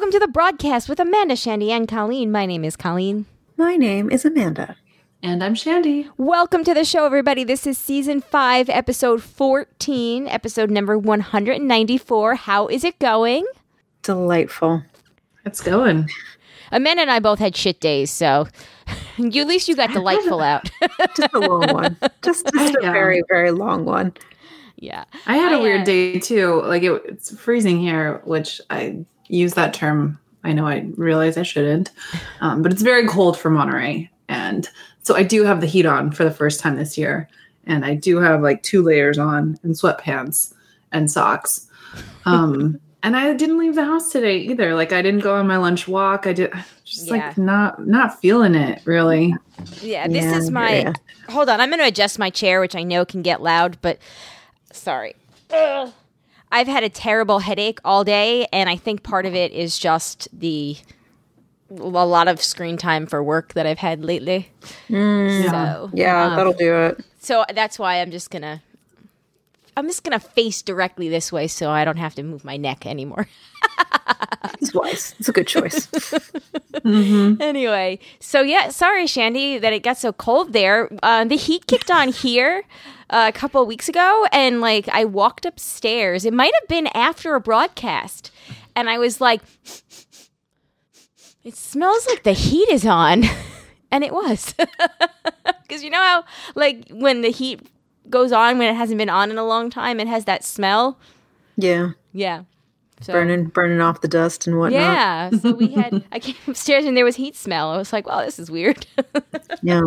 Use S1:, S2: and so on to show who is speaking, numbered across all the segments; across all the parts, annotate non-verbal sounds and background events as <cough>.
S1: welcome to the broadcast with Amanda, Shandy, and Colleen. My name is Colleen.
S2: My name is Amanda.
S3: And I'm Shandy.
S1: Welcome to the show, everybody. This is season five, episode 14, episode number 194. How is it going?
S2: Delightful.
S3: It's going.
S1: Amanda and I both had shit days, so <laughs> you, at least you got delightful out. <laughs>
S2: Just a long one. Just, just a
S3: Yeah.
S2: very, very long one.
S1: yeah.
S3: I had a
S1: I,
S3: weird
S1: uh,
S3: day too. Like it, it's freezing here, which I use that term. I know I realize I shouldn't, um, but it's very cold for Monterey, and so I do have the heat on for the first time this year, and I do have like two layers on and sweatpants and socks. Um, <laughs> and I didn't leave the house today either. Like I didn't go on my lunch walk. I did just
S1: Yeah.
S3: like not not feeling it really.
S1: Yeah, this
S2: Yeah,
S1: is my.
S2: ya.
S1: Hold on, I'm going to adjust my chair, which I know can get loud, but sorry. Ugh. I've had a terrible headache all day, and I think part of it is just the a lot of screen time for work that I've had lately. So
S2: Yeah,
S1: um,
S2: that'll do it.
S1: so that's why I'm just gonna. I'm just gonna face directly this way, so I don't have to move my neck anymore. <laughs>
S2: It's wise. It's a good choice. <laughs>
S1: anyway, so yeah, sorry, Shandy, that it got so cold there. Uh, the heat kicked on here uh, a couple of weeks ago, and like I walked upstairs. It might have been after a broadcast, and I was like, "It smells like the heat is on," <laughs> and it was <laughs> because you know how like when the heat goes on when it hasn't been on in a long time, it has that smell.
S2: Yeah.
S1: Yeah. So,
S2: Burning burning off the dust and whatnot.
S1: yeah. So we <laughs> had, I came upstairs and there was heat smell. I was like, wow, this is weird. <laughs>
S2: Yeah.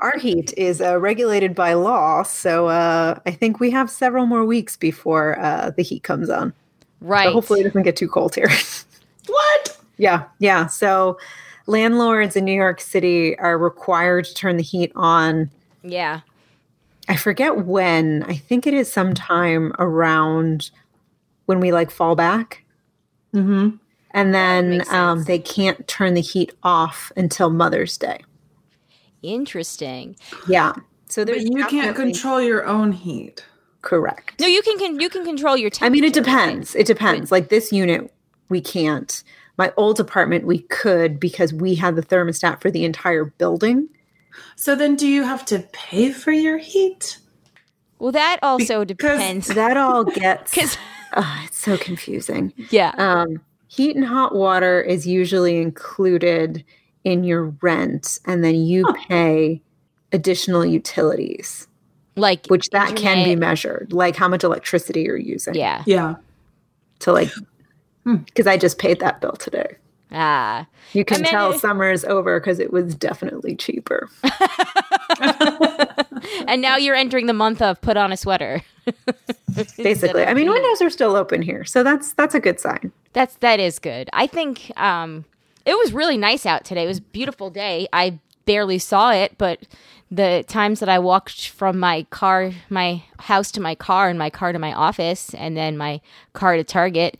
S2: Our heat is uh, regulated by law, so uh, I think we have several more weeks before uh, the heat comes on.
S1: right.
S2: So hopefully it doesn't get too cold here. <laughs>
S3: What?
S2: Yeah, yeah. So landlords in New York City are required to turn the heat on.
S1: yeah.
S2: I forget when. I think it is sometime around when we like fall back.
S3: Mm-hmm.
S2: And then um, they can't turn the heat off until Mother's Day.
S1: Interesting.
S2: Yeah. So
S3: But you can't control your own heat.
S2: correct.
S1: No, you can, can you can control your temperature.
S2: I mean, it
S1: right?
S2: depends. It depends. Like this unit, we can't. My old apartment, we could because we had the thermostat for the entire building.
S3: So then, do you have to pay for your heat?
S1: Well, that also
S3: Because-
S1: depends.
S2: That all <laughs> gets.
S1: 'Cause-
S2: Ah, it's so confusing.
S1: yeah.
S2: Um, heat and hot water is usually included in your rent, and then you pay additional utilities,
S1: like
S2: which that can be measured, like how much electricity you're using.
S1: Yeah.
S3: Yeah.
S2: To like, because I just paid that bill today.
S1: Ah.
S2: You can
S1: then
S2: tell summer is over because it was definitely cheaper. <laughs>
S1: And now you're entering the month of put on a sweater. <laughs>
S2: Basically, I mean, windows are still open here, so that's that's a good sign.
S1: That's that is good. I think um it was really nice out today. It was a beautiful day. I barely saw it, but the times that I walked from my car, my house to my car and my car to my office and then my car to Target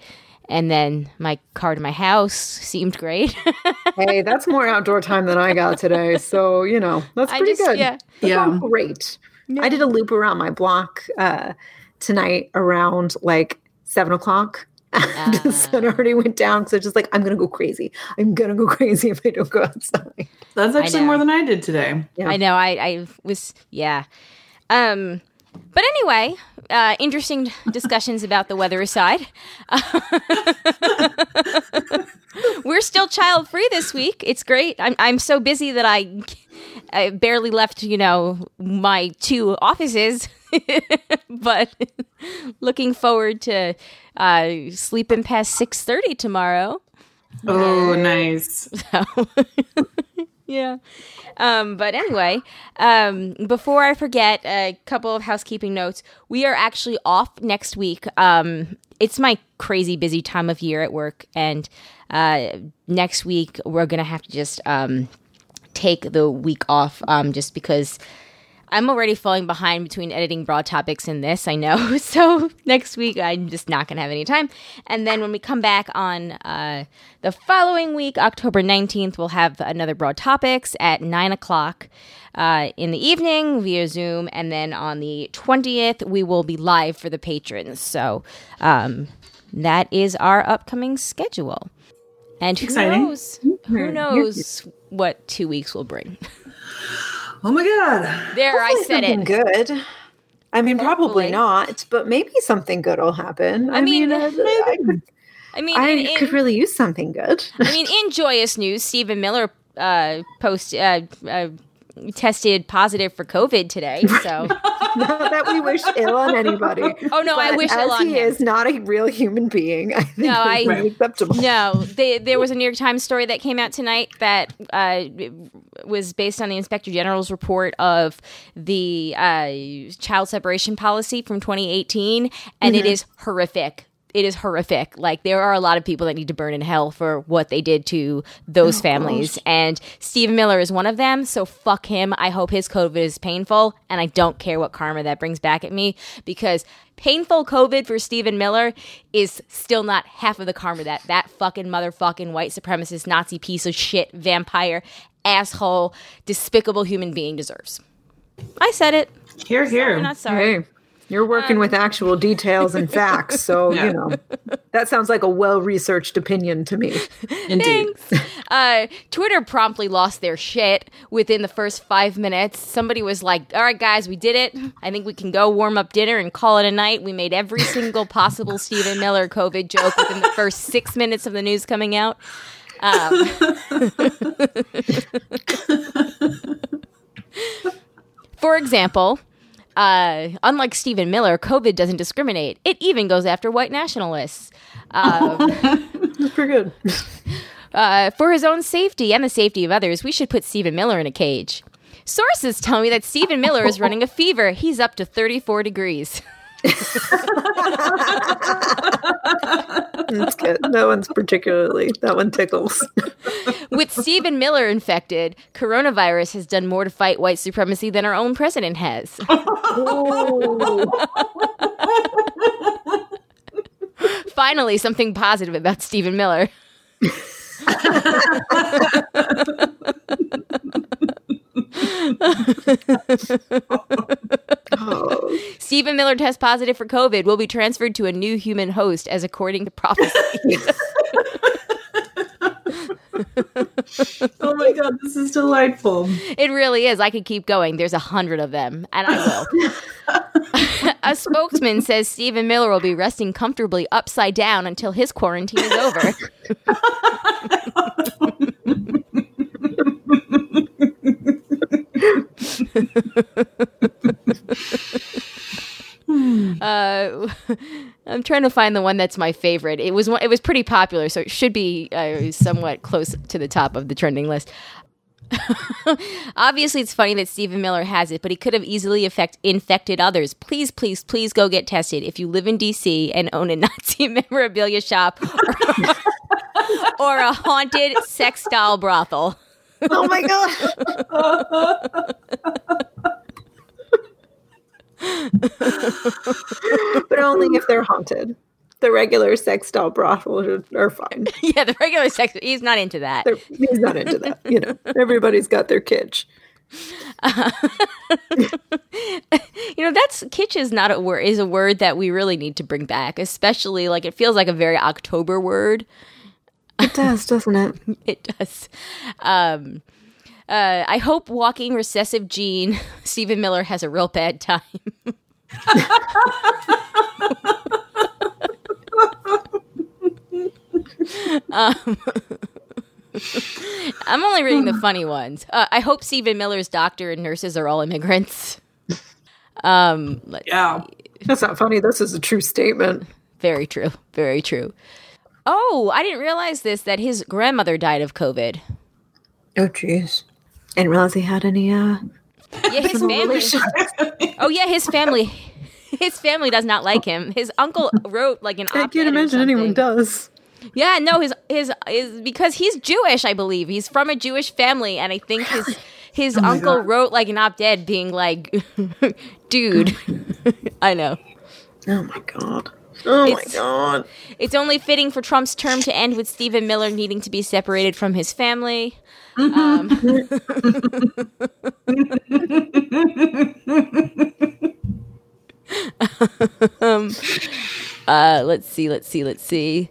S1: and then my car to my house seemed great. <laughs>
S2: hey, that's more outdoor time than I got today, so you know that's pretty
S1: just-
S2: good.
S1: yeah.
S2: That's
S3: Yeah.
S2: all great. I did a loop around my block uh, tonight around like seven o'clock. <laughs> And the sun already went down, so just like I'm gonna go crazy. I'm gonna go <laughs> crazy if I don't go outside.
S3: That's actually more than I did today.
S2: Yeah.
S1: I know. I, I was, yeah. Um, but anyway, uh, interesting discussions about the weather aside. <laughs> We're still child free this week. It's great. I'm, I'm so busy that I, I barely left, you know, my two offices. <laughs> but looking forward to uh, sleeping past 6.30 tomorrow.
S3: Oh, nice. <laughs>
S1: yeah. Um, but anyway, um, before I forget, a couple of housekeeping notes. We are actually off next week. Um, it's my crazy busy time of year at work, and uh, next week we're gonna have to just um, take the week off, um, just because I'm already falling behind between editing broad topics and this, I know. <laughs> So next week, I'm just not going to have any time. And then when we come back on uh, the following week, October 19th, we'll have another broad topics at 9 o'clock uh, in the evening via Zoom. And then on the 20th, we will be live for the patrons. So, um, that is our upcoming schedule. And who
S3: Exciting.
S1: knows? Who knows what two weeks will bring? <laughs>
S3: Oh my god.
S1: There, I said it.
S2: good. I mean, probably not, but maybe something good will happen. I,
S1: mean,
S2: mean, uh, I, could,
S1: I mean,
S2: I
S1: in, in-
S2: could really use something good.
S1: I mean, in joyous news, Stephen Miller uh, post uh, uh, tested positive for COVID today. <laughs> So, <laughs>
S2: not that we wish ill on anybody.
S1: oh no, I wish
S2: as
S1: ill on
S2: he
S1: him.
S2: is not a real human being. I think
S1: No, I-
S2: acceptable.
S1: No, they, there was a New York Times story that came out tonight that uh, was based on the Inspector General's report of the uh, child separation policy from 2018, and it is horrific. It is horrific. Like there are a lot of people that need to burn in hell for what they did to those oh, families, and Stephen Miller is one of them. So fuck him. I hope his COVID is painful, and I don't care what karma that brings back at me because painful COVID for Stephen Miller is still not half of the karma that that fucking motherfucking white supremacist Nazi piece of shit vampire asshole despicable human being deserves. I said it.
S3: Here, here.
S1: I'm not sorry.
S2: Hey, you're working with actual details and facts, so <laughs>
S3: Yeah.
S2: you know that sounds like a well-researched opinion to me. <laughs>
S3: Indeed.
S1: Uh, Twitter promptly lost their shit within the first five minutes. Somebody was like, "All right, guys, we did it. I think we can go warm up dinner and call it a night." We made every single possible Stephen Miller COVID joke within the first six minutes of the news coming out. Um, <laughs> for example, uh, unlike Stephen Miller, COVID doesn't discriminate. It even goes after white nationalists.
S2: That's <laughs> pretty good.
S1: Uh, for his own safety and the safety of others, we should put Stephen Miller in a cage. Sources tell me that Stephen Miller is running a fever. He's up to 34 degrees. <laughs>
S2: That's good. That one's particularly that one tickles.
S1: With Stephen Miller infected, coronavirus has done more to fight white supremacy than our own president has. Finally, something positive about Stephen Miller. <laughs>
S2: Oh, <laughs>
S1: Stephen Miller tests positive for COVID, will be transferred to a new human host, as according to prophecy. <laughs>
S3: oh my god, this is delightful.
S1: It really is. I could keep going. There's a hundred of them, and I will. <laughs> a spokesman says Stephen Miller will be resting comfortably upside down until his quarantine is over. Uh, <laughs> I'm trying to find the one that's my favorite. It was it was pretty popular, so it should be uh, somewhat close to the top of the trending list. <laughs> Obviously, it's funny that Stephen Miller has it, but he could have easily affect, infected others. Please, please, please go get tested if you live in DC and own a <laughs> Nazi memorabilia shop or, or a haunted sex doll brothel.
S2: Oh my god! but only if they're haunted. The regular sex doll brothels are, are fine. <laughs>
S1: yeah, the regular sex, he's not into that.
S2: They're, he's not into that. You know, everybody's got their kitsch. <laughs>
S1: You know, that's kitsch is not a word is a word that we really need to bring back, especially like it feels like a very October word.
S2: It does, doesn't it? <laughs>
S1: It does. Um, uh, I hope walking recessive gene <laughs> Stephen Miller has a real bad time. <laughs> um, I'm only reading the funny ones. Uh, I hope Stephen Miller's doctor and nurses are all immigrants. Um, let-
S3: Yeah.
S2: That's not funny. This is a true statement.
S1: very true. Very true. Oh, I didn't realize this that his grandmother died of COVID.
S2: Oh, jeez. Didn't realize he had any. uh
S1: Yeah, his family. Oh yeah, his family. His family does not like him. His uncle wrote like an
S2: I can't imagine anyone does.
S1: Yeah, no, his his is because he's Jewish, I believe. He's from a Jewish family, and I think his <gasps> his uncle
S3: God.
S1: wrote like an op-ed being like, <laughs> "Dude, <laughs> I know."
S2: Oh my god. Oh my
S1: It's-
S2: god.
S1: It's only fitting for Trump's term to end with Stephen Miller needing to be separated from his family. Um, <laughs> um, Uh, let's see, let's see, let's see.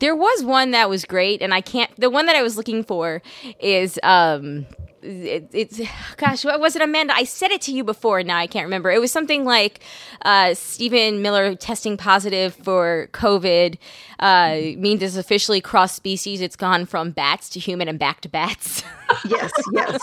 S1: There was one that was great, and I can't. The one that I was looking for is um, it, it's gosh, what was it, Amanda? I said it to you before. Now I can't remember. It was something like uh, Stephen Miller testing positive for COVID uh, means it's officially cross species. It's gone from bats to human and back to bats. <laughs>
S2: Yes, yes.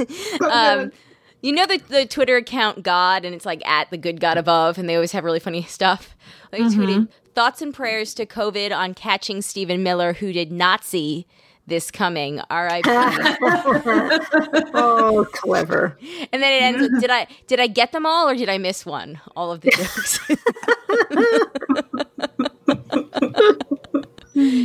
S2: <laughs> <laughs>
S1: um, you know the the Twitter account God, and it's like at the good God above, and they always have really funny <laughs> stuff. Like tweeted mm-hmm. thoughts and prayers to COVID on catching Stephen Miller, who did not see this coming. R.I.P. <laughs>
S2: oh, clever.
S1: and then it ends. With, did I did I get them all, or did I miss one? All of the <laughs> jokes.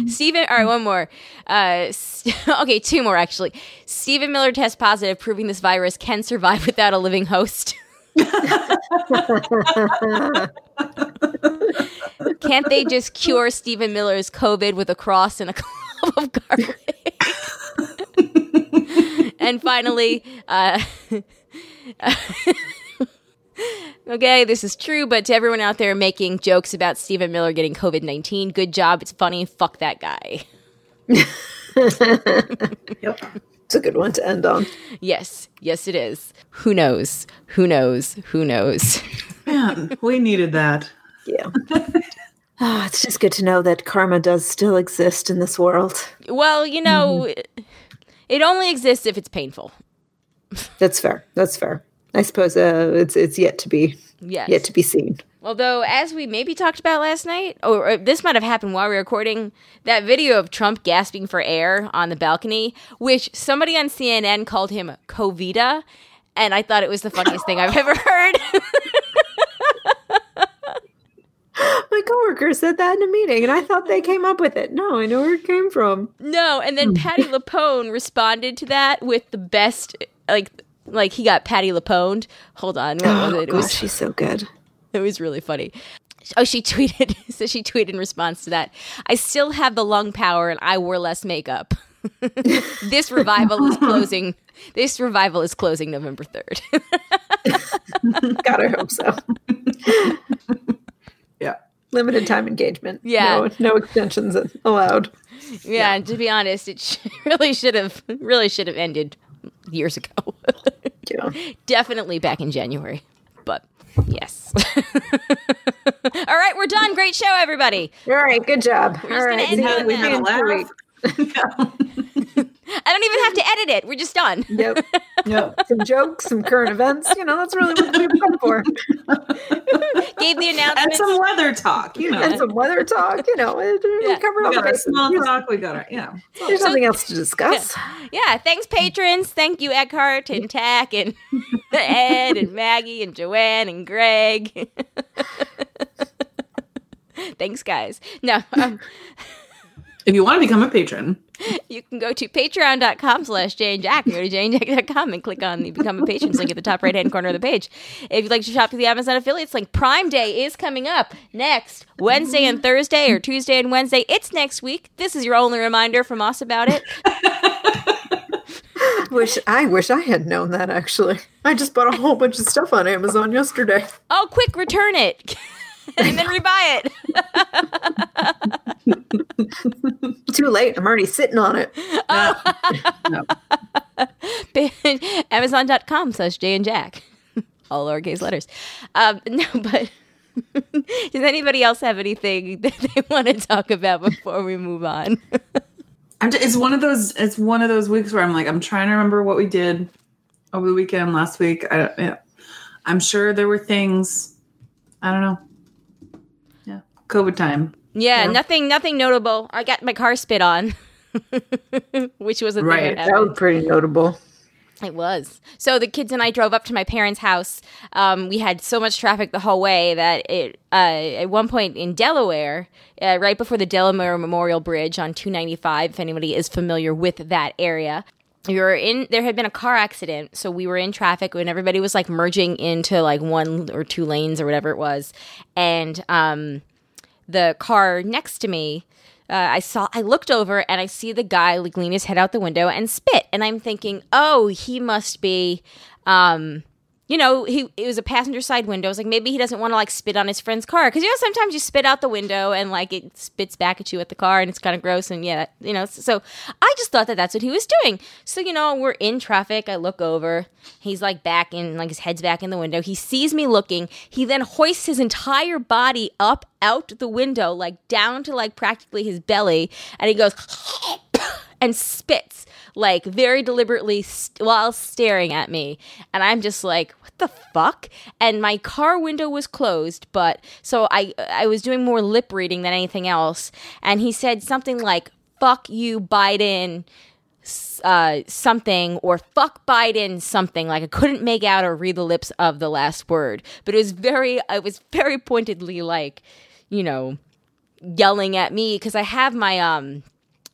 S1: Stephen, all right, one more. Uh, <laughs> okay, two more actually. Stephen Miller tests positive, proving this virus can survive <laughs> without a living host. <laughs> Can't they just cure Stephen Miller's COVID with a cross and a clove of garlic? and finally, uh, okay, this is true, but to everyone out there making jokes about Stephen Miller getting COVID 19, good job. It's funny. Fuck that guy.
S3: Yep.
S2: It's a good one to end on.
S1: Yes, yes, it is. Who knows? Who knows? Who knows?
S3: Man, we needed that.
S2: Yeah. Ah, it's just good to know that karma does still exist in this world.
S1: well, you know, it only exists if it's painful.
S2: That's fair. That's fair. I suppose uh, it's it's yet to be
S1: Yes.
S2: yet to be seen.
S1: Although, as we maybe talked about last night, or, or this might have happened while we were recording, that video of Trump gasping for air on the balcony, which somebody on CNN called him Covita, and I thought it was the funniest thing I've ever heard. <laughs>
S2: My coworker said that in a meeting, and I thought they came up with it. No, I know where it came from.
S1: no, and then Patti LuPone responded to that with the best, like, like he got Patti LuPone. Hold on, what was <gasps>
S2: Oh,
S1: it? It
S2: gosh,
S1: was
S2: she's so good.
S1: It was really funny. Oh, she <laughs> tweeted. So she tweeted in response to that. I still have the lung power, and I wore less makeup. <laughs> this revival is closing. This revival is closing November third. <laughs>
S2: God, I hope so.
S3: Yeah.
S2: Limited time engagement.
S1: Yeah.
S2: No, no extensions allowed.
S1: yeah, and to be honest, it sh- really should have really should have ended years ago. <laughs>
S2: Yeah.
S1: Definitely back in January, but yes. <laughs> All right, we're done. Great show, everybody.
S2: All right. Good job. All
S1: gonna
S2: right.
S1: end
S2: see
S1: it
S3: We
S1: that.
S3: had a laugh.
S1: I don't even have to edit it. We're just done. <laughs>
S2: Yep.
S3: Yep.
S2: Some jokes, some current events. You know, that's really what we've come for. <laughs>
S1: Gave the announcement.
S3: And some weather talk, you know.
S2: And some weather talk. You know, we
S1: Yeah.
S2: covered all
S3: we
S2: the
S3: got our small
S2: There's,
S3: talk. We got our, yeah.
S2: there's nothing else to discuss. <laughs>
S1: Yeah, thanks, patrons. Thank you, Eckhart and Tack and Ed and Maggie and Joanne and Greg. thanks, guys. No, um,
S3: If you want to become a patron,
S1: you can go to patreon.com slash Jane Jack. Go to jayandjack.com and click on the Become a Patrons link at the top right hand corner of the page. If you'd like to shop through the Amazon affiliates link, Prime Day is coming up next Wednesday and Thursday, or Tuesday and Wednesday. It's next week. This is your only reminder from us about it. <laughs>
S2: Wish I wish I had known that actually. I just bought a whole bunch of stuff on Amazon yesterday.
S1: Oh, quick, return it. <laughs> <laughs> and then rebuy it. <laughs>
S2: Too late. I'm already sitting on it. <laughs>
S1: Amazon.com slash Jay and Jack. All lowercase letters. Um, no, but does anybody else have anything that they want to talk about before we move on?
S3: I'm just, it's one of those it's one of those weeks where I'm like I'm trying to remember what we did over the weekend last week. I don't, yeah. I'm sure there were things I don't know. Yeah, COVID time.
S1: yeah, nothing nothing notable. I got my car spit on. <laughs> Which was a thing
S3: Right.
S1: that
S2: That was pretty notable.
S1: It was. So the kids and I drove up to my parents' house. Um, we had so much traffic the whole way that it, uh, at one point in Delaware, uh, right before the Delaware Memorial Bridge on 295, if anybody is familiar with that area, we were in, there had been a car accident. So we were in traffic when everybody was like merging into like one or two lanes or whatever it was. And, um, the car next to me uh, I saw, I looked over and I see the guy like lean his head out the window and spit, and I'm thinking, oh, he must be, um, you know, he it was a passenger side window. It's like maybe he doesn't want to like spit on his friend's car because you know sometimes you spit out the window and like it spits back at you at the car and it's kind of gross and yeah, you know. So I just thought that that's what he was doing. So you know, we're in traffic. I look over. He's like back in, like his head's back in the window. He sees me looking. He then hoists his entire body up out the window, like down to like practically his belly, and he goes <coughs> and spits like very deliberately st- while staring at me. And i'm just like what the fuck? And my car window was closed but so i i was doing more lip reading than anything else. And he said something like fuck you biden uh, something or fuck Biden something. Like I couldn't make out or read the lips of the last word, but it was very it was very pointedly like you know yelling at me because I have my um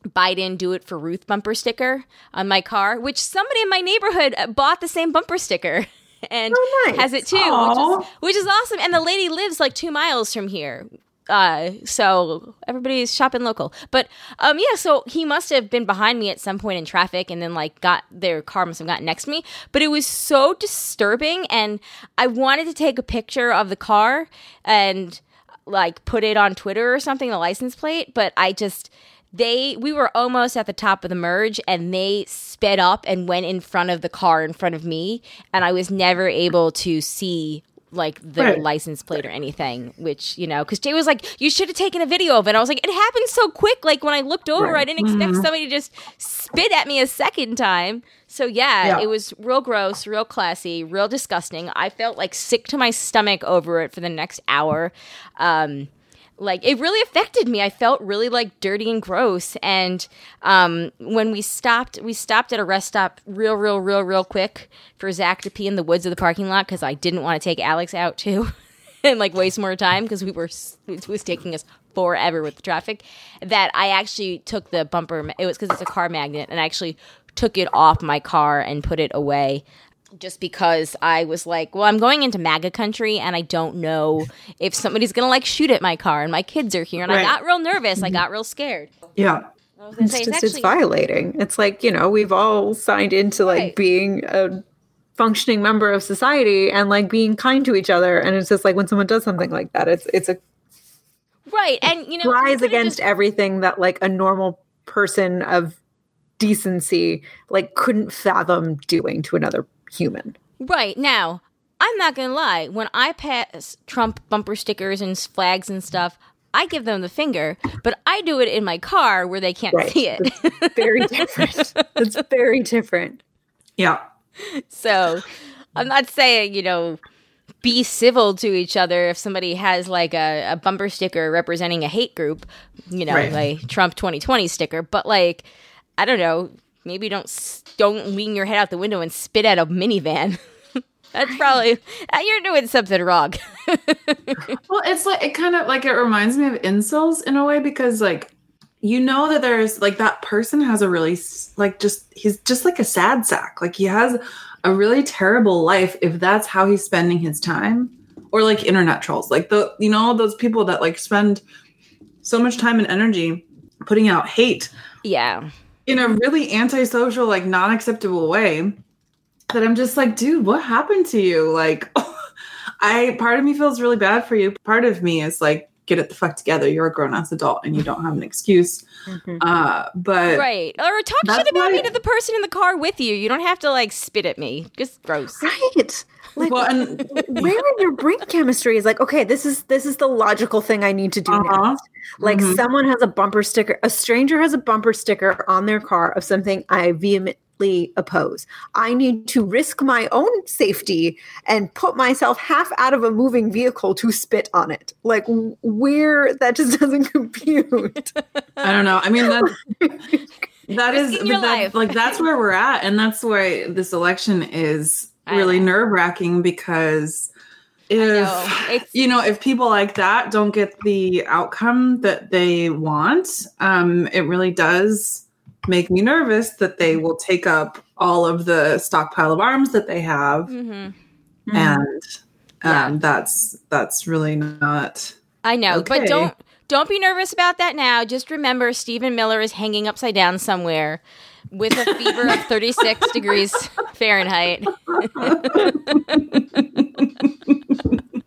S1: Biden do it for Ruth bumper sticker on my car, which somebody in my neighborhood bought the same bumper sticker <laughs> and
S2: Oh, nice.
S1: has it too, which is, which is awesome. And the lady lives like two miles from here. Uh, so everybody's shopping local. But um, yeah, so he must have been behind me at some point in traffic and then like got their car must have gotten next to me. But it was so disturbing and I wanted to take a picture of the car and like put it on Twitter or something, the license plate, but I just they we were almost at the top of the merge and they sped up and went in front of the car in front of me and I was never able to see like the
S3: Right.
S1: license plate or anything which you know because jay was like you should have taken a video of it i was like it happened so quick like when i looked over
S2: Right.
S1: i didn't expect somebody to just spit at me a second time so yeah,
S3: Yeah.
S1: it was real gross real classy real disgusting i felt like sick to my stomach over it for the next hour um like it really affected me. I felt really like dirty and gross. And um when we stopped we stopped at a rest stop real real real real quick for zach to pee in the woods of the parking lot because i didn't want to take alex out too <laughs> and like waste more time because we were it was taking us forever with the traffic that i actually took the bumper it was because it's a car magnet and i actually took it off my car and put it away just because I was like, well, I'm going into MAGA country and I don't know if somebody's going to like shoot at my car and my kids are here. And I got real nervous. I mm-hmm. got real scared.
S3: Yeah.
S2: It's
S1: say,
S2: just it's
S1: actually-
S2: violating. It's like, you know, we've all signed into like
S1: Right.
S2: being a functioning member of society and like being kind to each other. And it's just like when someone does something like that, it's it's a
S1: right. And, you know,
S2: flies against
S1: just-
S2: everything that like a normal person of decency like couldn't fathom doing to another human.
S1: Right. Now, I'm not going to lie. When I pass Trump bumper stickers and flags and stuff, I give them the finger, but I do it in my car where they can't
S2: Right.
S1: see it.
S2: Very different. it's very different.
S3: Yeah.
S1: So I'm not saying, you know, be civil to each other if somebody has like a, a bumper sticker representing a hate group, you know,
S3: Right.
S1: like Trump 2020 sticker, but like, I don't know, maybe don't don't lean your head out the window and spit at a minivan. <laughs> That's probably uh, you're doing something wrong. <laughs>
S3: Well, it's like it kind of like it reminds me of incels in a way because like you know that there's like that person has a really s- like just he's just like a sad sack. Like he has a really terrible life if that's how he's spending his time. Or like internet trolls, like the you know those people that like spend so much time and energy putting out hate
S1: yeah.
S3: In a really antisocial, like non-acceptable way that I'm just like, dude, what happened to you? Like, <laughs> I part of me feels really bad for you. Part of me is like, get it the fuck together. You're a grown ass adult and you don't have an excuse. Uh, but
S1: Right. Or talk shit about me to the person in the car with you. You don't have to like spit at me. Just gross.
S2: Right. Like
S3: well, and
S2: where in your brain chemistry is like, okay, this is this is the logical thing I need to do
S3: Uh-huh.
S2: next. Like
S3: Mhm.
S2: someone has a bumper sticker, a stranger has a bumper sticker on their car of something I vehemently oppose. I need to risk my own safety and put myself half out of a moving vehicle to spit on it. Like w- where that just <laughs> doesn't compute.
S3: I don't know. I mean, that <laughs> that is
S1: your
S3: that-
S1: life.
S3: like that's where we're at, and that's why this election is really nerve wracking because if
S1: know.
S3: You know if people like that don't get the outcome that they want, um, it really does make me nervous that they will take up all of the stockpile of arms that they have,
S1: hmm
S3: and
S1: Yeah.
S3: um, that's that's really not
S1: I know, but don't don't be nervous about that now. Just remember, Stephen Miller is hanging upside down somewhere with a fever of 36 <laughs> degrees Fahrenheit. <laughs>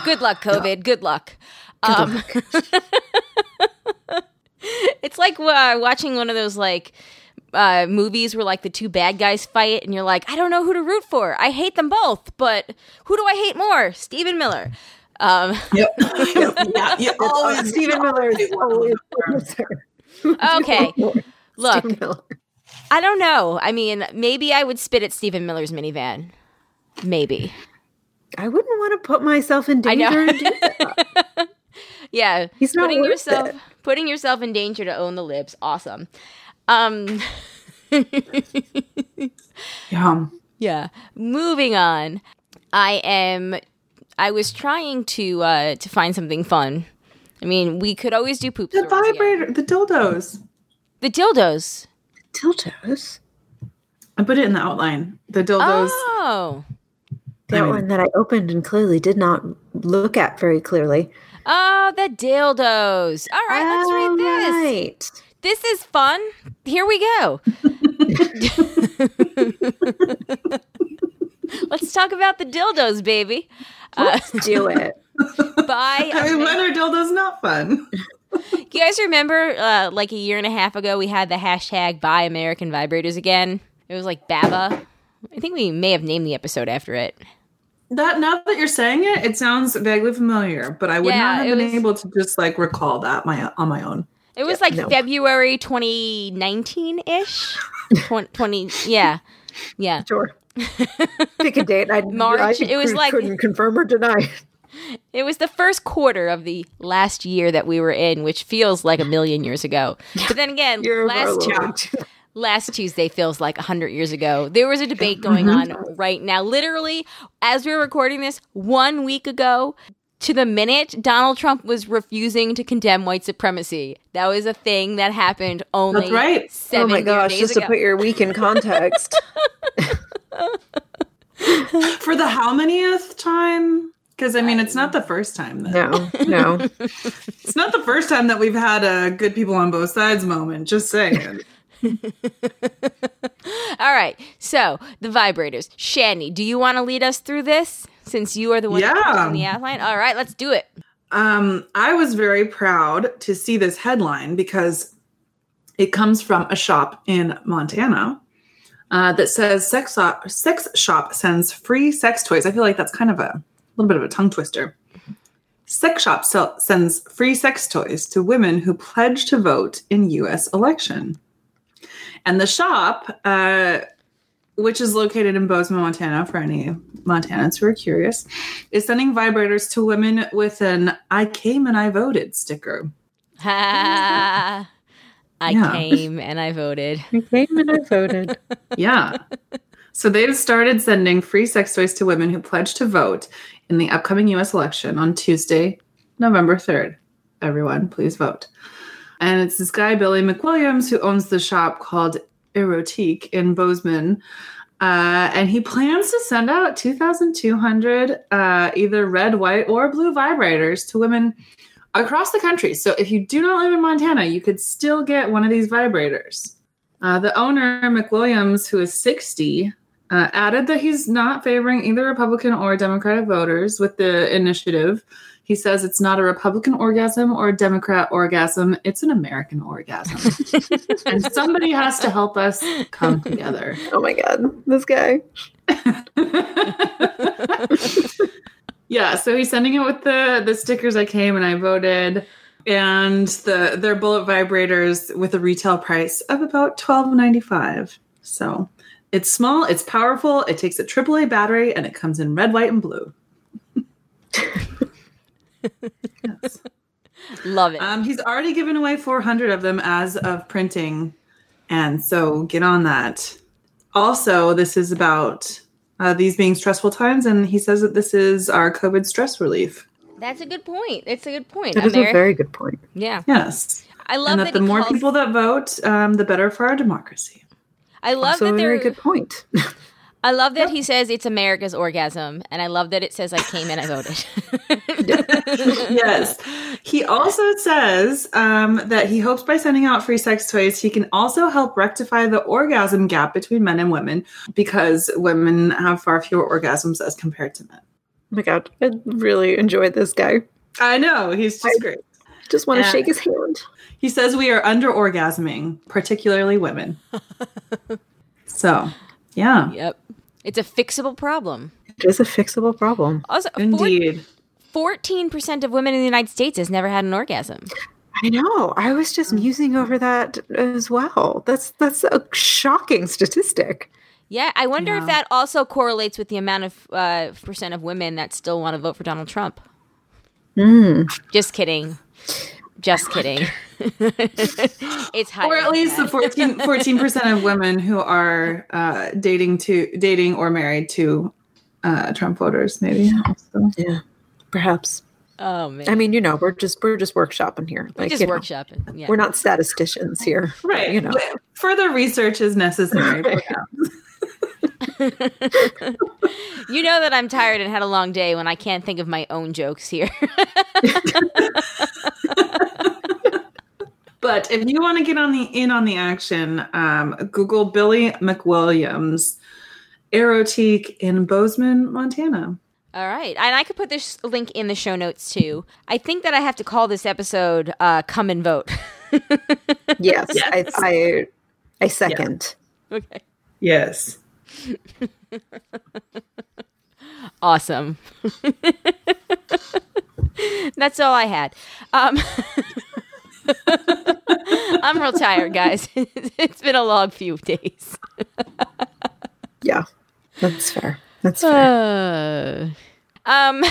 S1: Good luck, COVID. Good luck. Um, <laughs> it's like uh, watching one of those like uh, movies where like the two bad guys fight, and you're like, I don't know who to root for. I hate them both, but who do I hate more? Stephen Miller. Um,
S3: Yep. <laughs> yeah, you always
S2: Stephen Miller is always
S1: Okay. Look, I don't know. I mean, maybe I would spit at Stephen Miller's minivan. Maybe.
S2: I wouldn't want to put myself in
S1: I know.
S2: danger. and do that. <laughs>
S1: Yeah.
S2: He's not
S1: putting yourself
S2: it.
S1: putting yourself in danger to own the libs. Awesome. Um <laughs>
S3: Yeah.
S1: yeah. Moving on. I am I was trying to uh to find something fun. I mean, we could always do poop
S3: The
S1: stories again.
S3: vibrator, the dildos.
S1: The dildos.
S2: Dildos.
S3: I put it in the outline. The dildos.
S1: Oh.
S2: That
S3: I
S2: one that I opened and clearly did not look at very clearly.
S1: Oh, the dildos. All right, let's read this.
S2: Right.
S1: This is fun. Here we go. <laughs> Let's talk about the dildos, baby. Uh,
S2: Do it. <laughs>
S1: by
S3: I mean, when are dildos not fun? <laughs>
S1: you guys remember, uh, like a year and a half ago, we had the hashtag "Buy American Vibrators" again. It was like Baba. I think we may have named the episode after it.
S3: That now that you're saying it, it sounds vaguely familiar, but I would
S1: Yeah,
S3: not have been
S1: was-
S3: able to just like recall that my on my own.
S1: It was like
S2: no.
S1: February 2019 ish. 20, yeah, yeah.
S2: Sure. Pick a date. I,
S1: March,
S2: I
S1: it was like-
S2: couldn't confirm or deny.
S1: It was the first quarter of the last year that we were in, which feels like a million years ago. But then again, last <laughs> last Tuesday feels like 100 years ago. There was a debate going mm-hmm. on right now. Literally, as we're recording this, one week ago to the minute, Donald Trump was refusing to condemn white supremacy. That was a thing that happened only
S3: That's right.
S1: seven
S2: oh my gosh! Just
S1: ago.
S2: to put your week in context. <laughs>
S3: For the how manyth time? Because I mean, it's not the first time that
S2: no, no. <laughs>
S3: it's not the first time that we've had a good people on both sides moment. Just saying. <laughs>
S1: All right, so the vibrators. Shandy, do you want to lead us through this since you are the one that put it
S3: Yeah.
S1: in the outline? All right, let's do it.
S3: Um, I was very proud to see this headline because it comes from a shop in Montana uh, that says sex shop, sex shop sends free sex toys. I feel like that's kind of a little bit of a tongue twister. Sex shop sell, sends free sex toys to women who pledge to vote in U.S. election. And the shop, uh, which is located in Bozeman, Montana, for any Montanans who are curious, is sending vibrators to women with an I came and I voted sticker.
S1: Ha! <laughs> I
S3: Yeah.
S1: came and I voted.
S2: I came and I voted. <laughs>
S3: Yeah. so they've started sending free sex toys to women who pledge to vote in the upcoming US election on Tuesday, November 3rd. Everyone, please vote. And it's this guy, Billy McWilliams, who owns the shop called Erotique in Bozeman. Uh, and he plans to send out 2,200 uh, either red, white, or blue vibrators to women across the country. So if you do not live in Montana, you could still get one of these vibrators. Uh, the owner, McWilliams, who is 60, uh, added that he's not favoring either Republican or Democratic voters with the initiative. He says it's not a Republican orgasm or a Democrat orgasm, it's an American orgasm. <laughs> and somebody has to help us come together.
S2: Oh my god, this guy. <laughs>
S3: yeah, so he's sending it with the the stickers I came and I voted and the their bullet vibrators with a retail price of about twelve ninety five. So it's small, it's powerful, it takes a AAA battery, and it comes in red, white, and blue. <laughs> yes. <laughs>
S1: Love it.
S3: Um, he's already given away 400 of them as of printing. And so get on that. Also, this is about uh, these being stressful times. And he says that this is our COVID stress relief.
S1: That's a good point. It's a good point.
S2: That is a very good point.
S1: yeah,
S3: Yes.
S1: I love
S3: and
S1: that,
S3: that the more
S1: calls-
S3: people that vote, um, the better for our democracy.
S1: I love
S2: Also
S1: that
S2: a
S1: they're.
S2: very good point. <laughs>
S1: I love that he says it's America's orgasm, and I love that it says I came and I voted. <laughs>
S3: yes. He also says um, that he hopes by sending out free sex toys, he can also help rectify the orgasm gap between men and women because women have far fewer orgasms as compared to men.
S2: Oh my god, I really enjoyed this guy.
S3: I know. He's just
S2: I-
S3: great.
S2: Just want to
S3: Yeah.
S2: shake his hand.
S3: He says we are under orgasming, particularly women. <laughs> so, yeah,
S1: yep. It's a fixable problem.
S2: It is a fixable problem.
S1: Also,
S3: indeed.
S1: fourteen percent of women in the United States has never had an orgasm.
S2: I know. I was just musing over that as well. That's that's a shocking statistic.
S1: Yeah, I wonder if that also correlates with the amount of uh, percent of women that still want to vote for Donald Trump. Just kidding. Just kidding. <laughs> it's higher.
S3: Or at
S1: than
S3: least the
S1: that. <laughs>
S3: 14 percent of women who are uh, dating to dating or married to uh, Trump voters, maybe. So,
S2: Yeah, perhaps.
S1: Oh man,
S2: I mean, you know, we're just we're just workshopping here.
S1: we
S2: Like,
S1: just
S2: you know,
S1: workshopping. Yeah.
S2: We're not statisticians here,
S3: right.
S2: You know.
S3: Further research is necessary. <laughs> perhaps. <laughs>
S1: You know that I'm tired and had a long day when I can't think of my own jokes here. <laughs>
S3: But if you want to get on the in on the action, um, Google Billy McWilliams, Erotique in Bozeman, Montana.
S1: All right. And I could put this link in the show notes too. I think that I have to call this episode uh, Come and Vote.
S2: Yes,
S3: Yes. <laughs>
S2: I, I I second.
S1: okay.
S3: Yes.
S1: Awesome. <laughs> That's all I had. Um, <laughs> I'm real tired, guys. <laughs> it's been a long few days.
S2: Yeah, that's fair. That's fair.
S1: Uh, <sighs> um,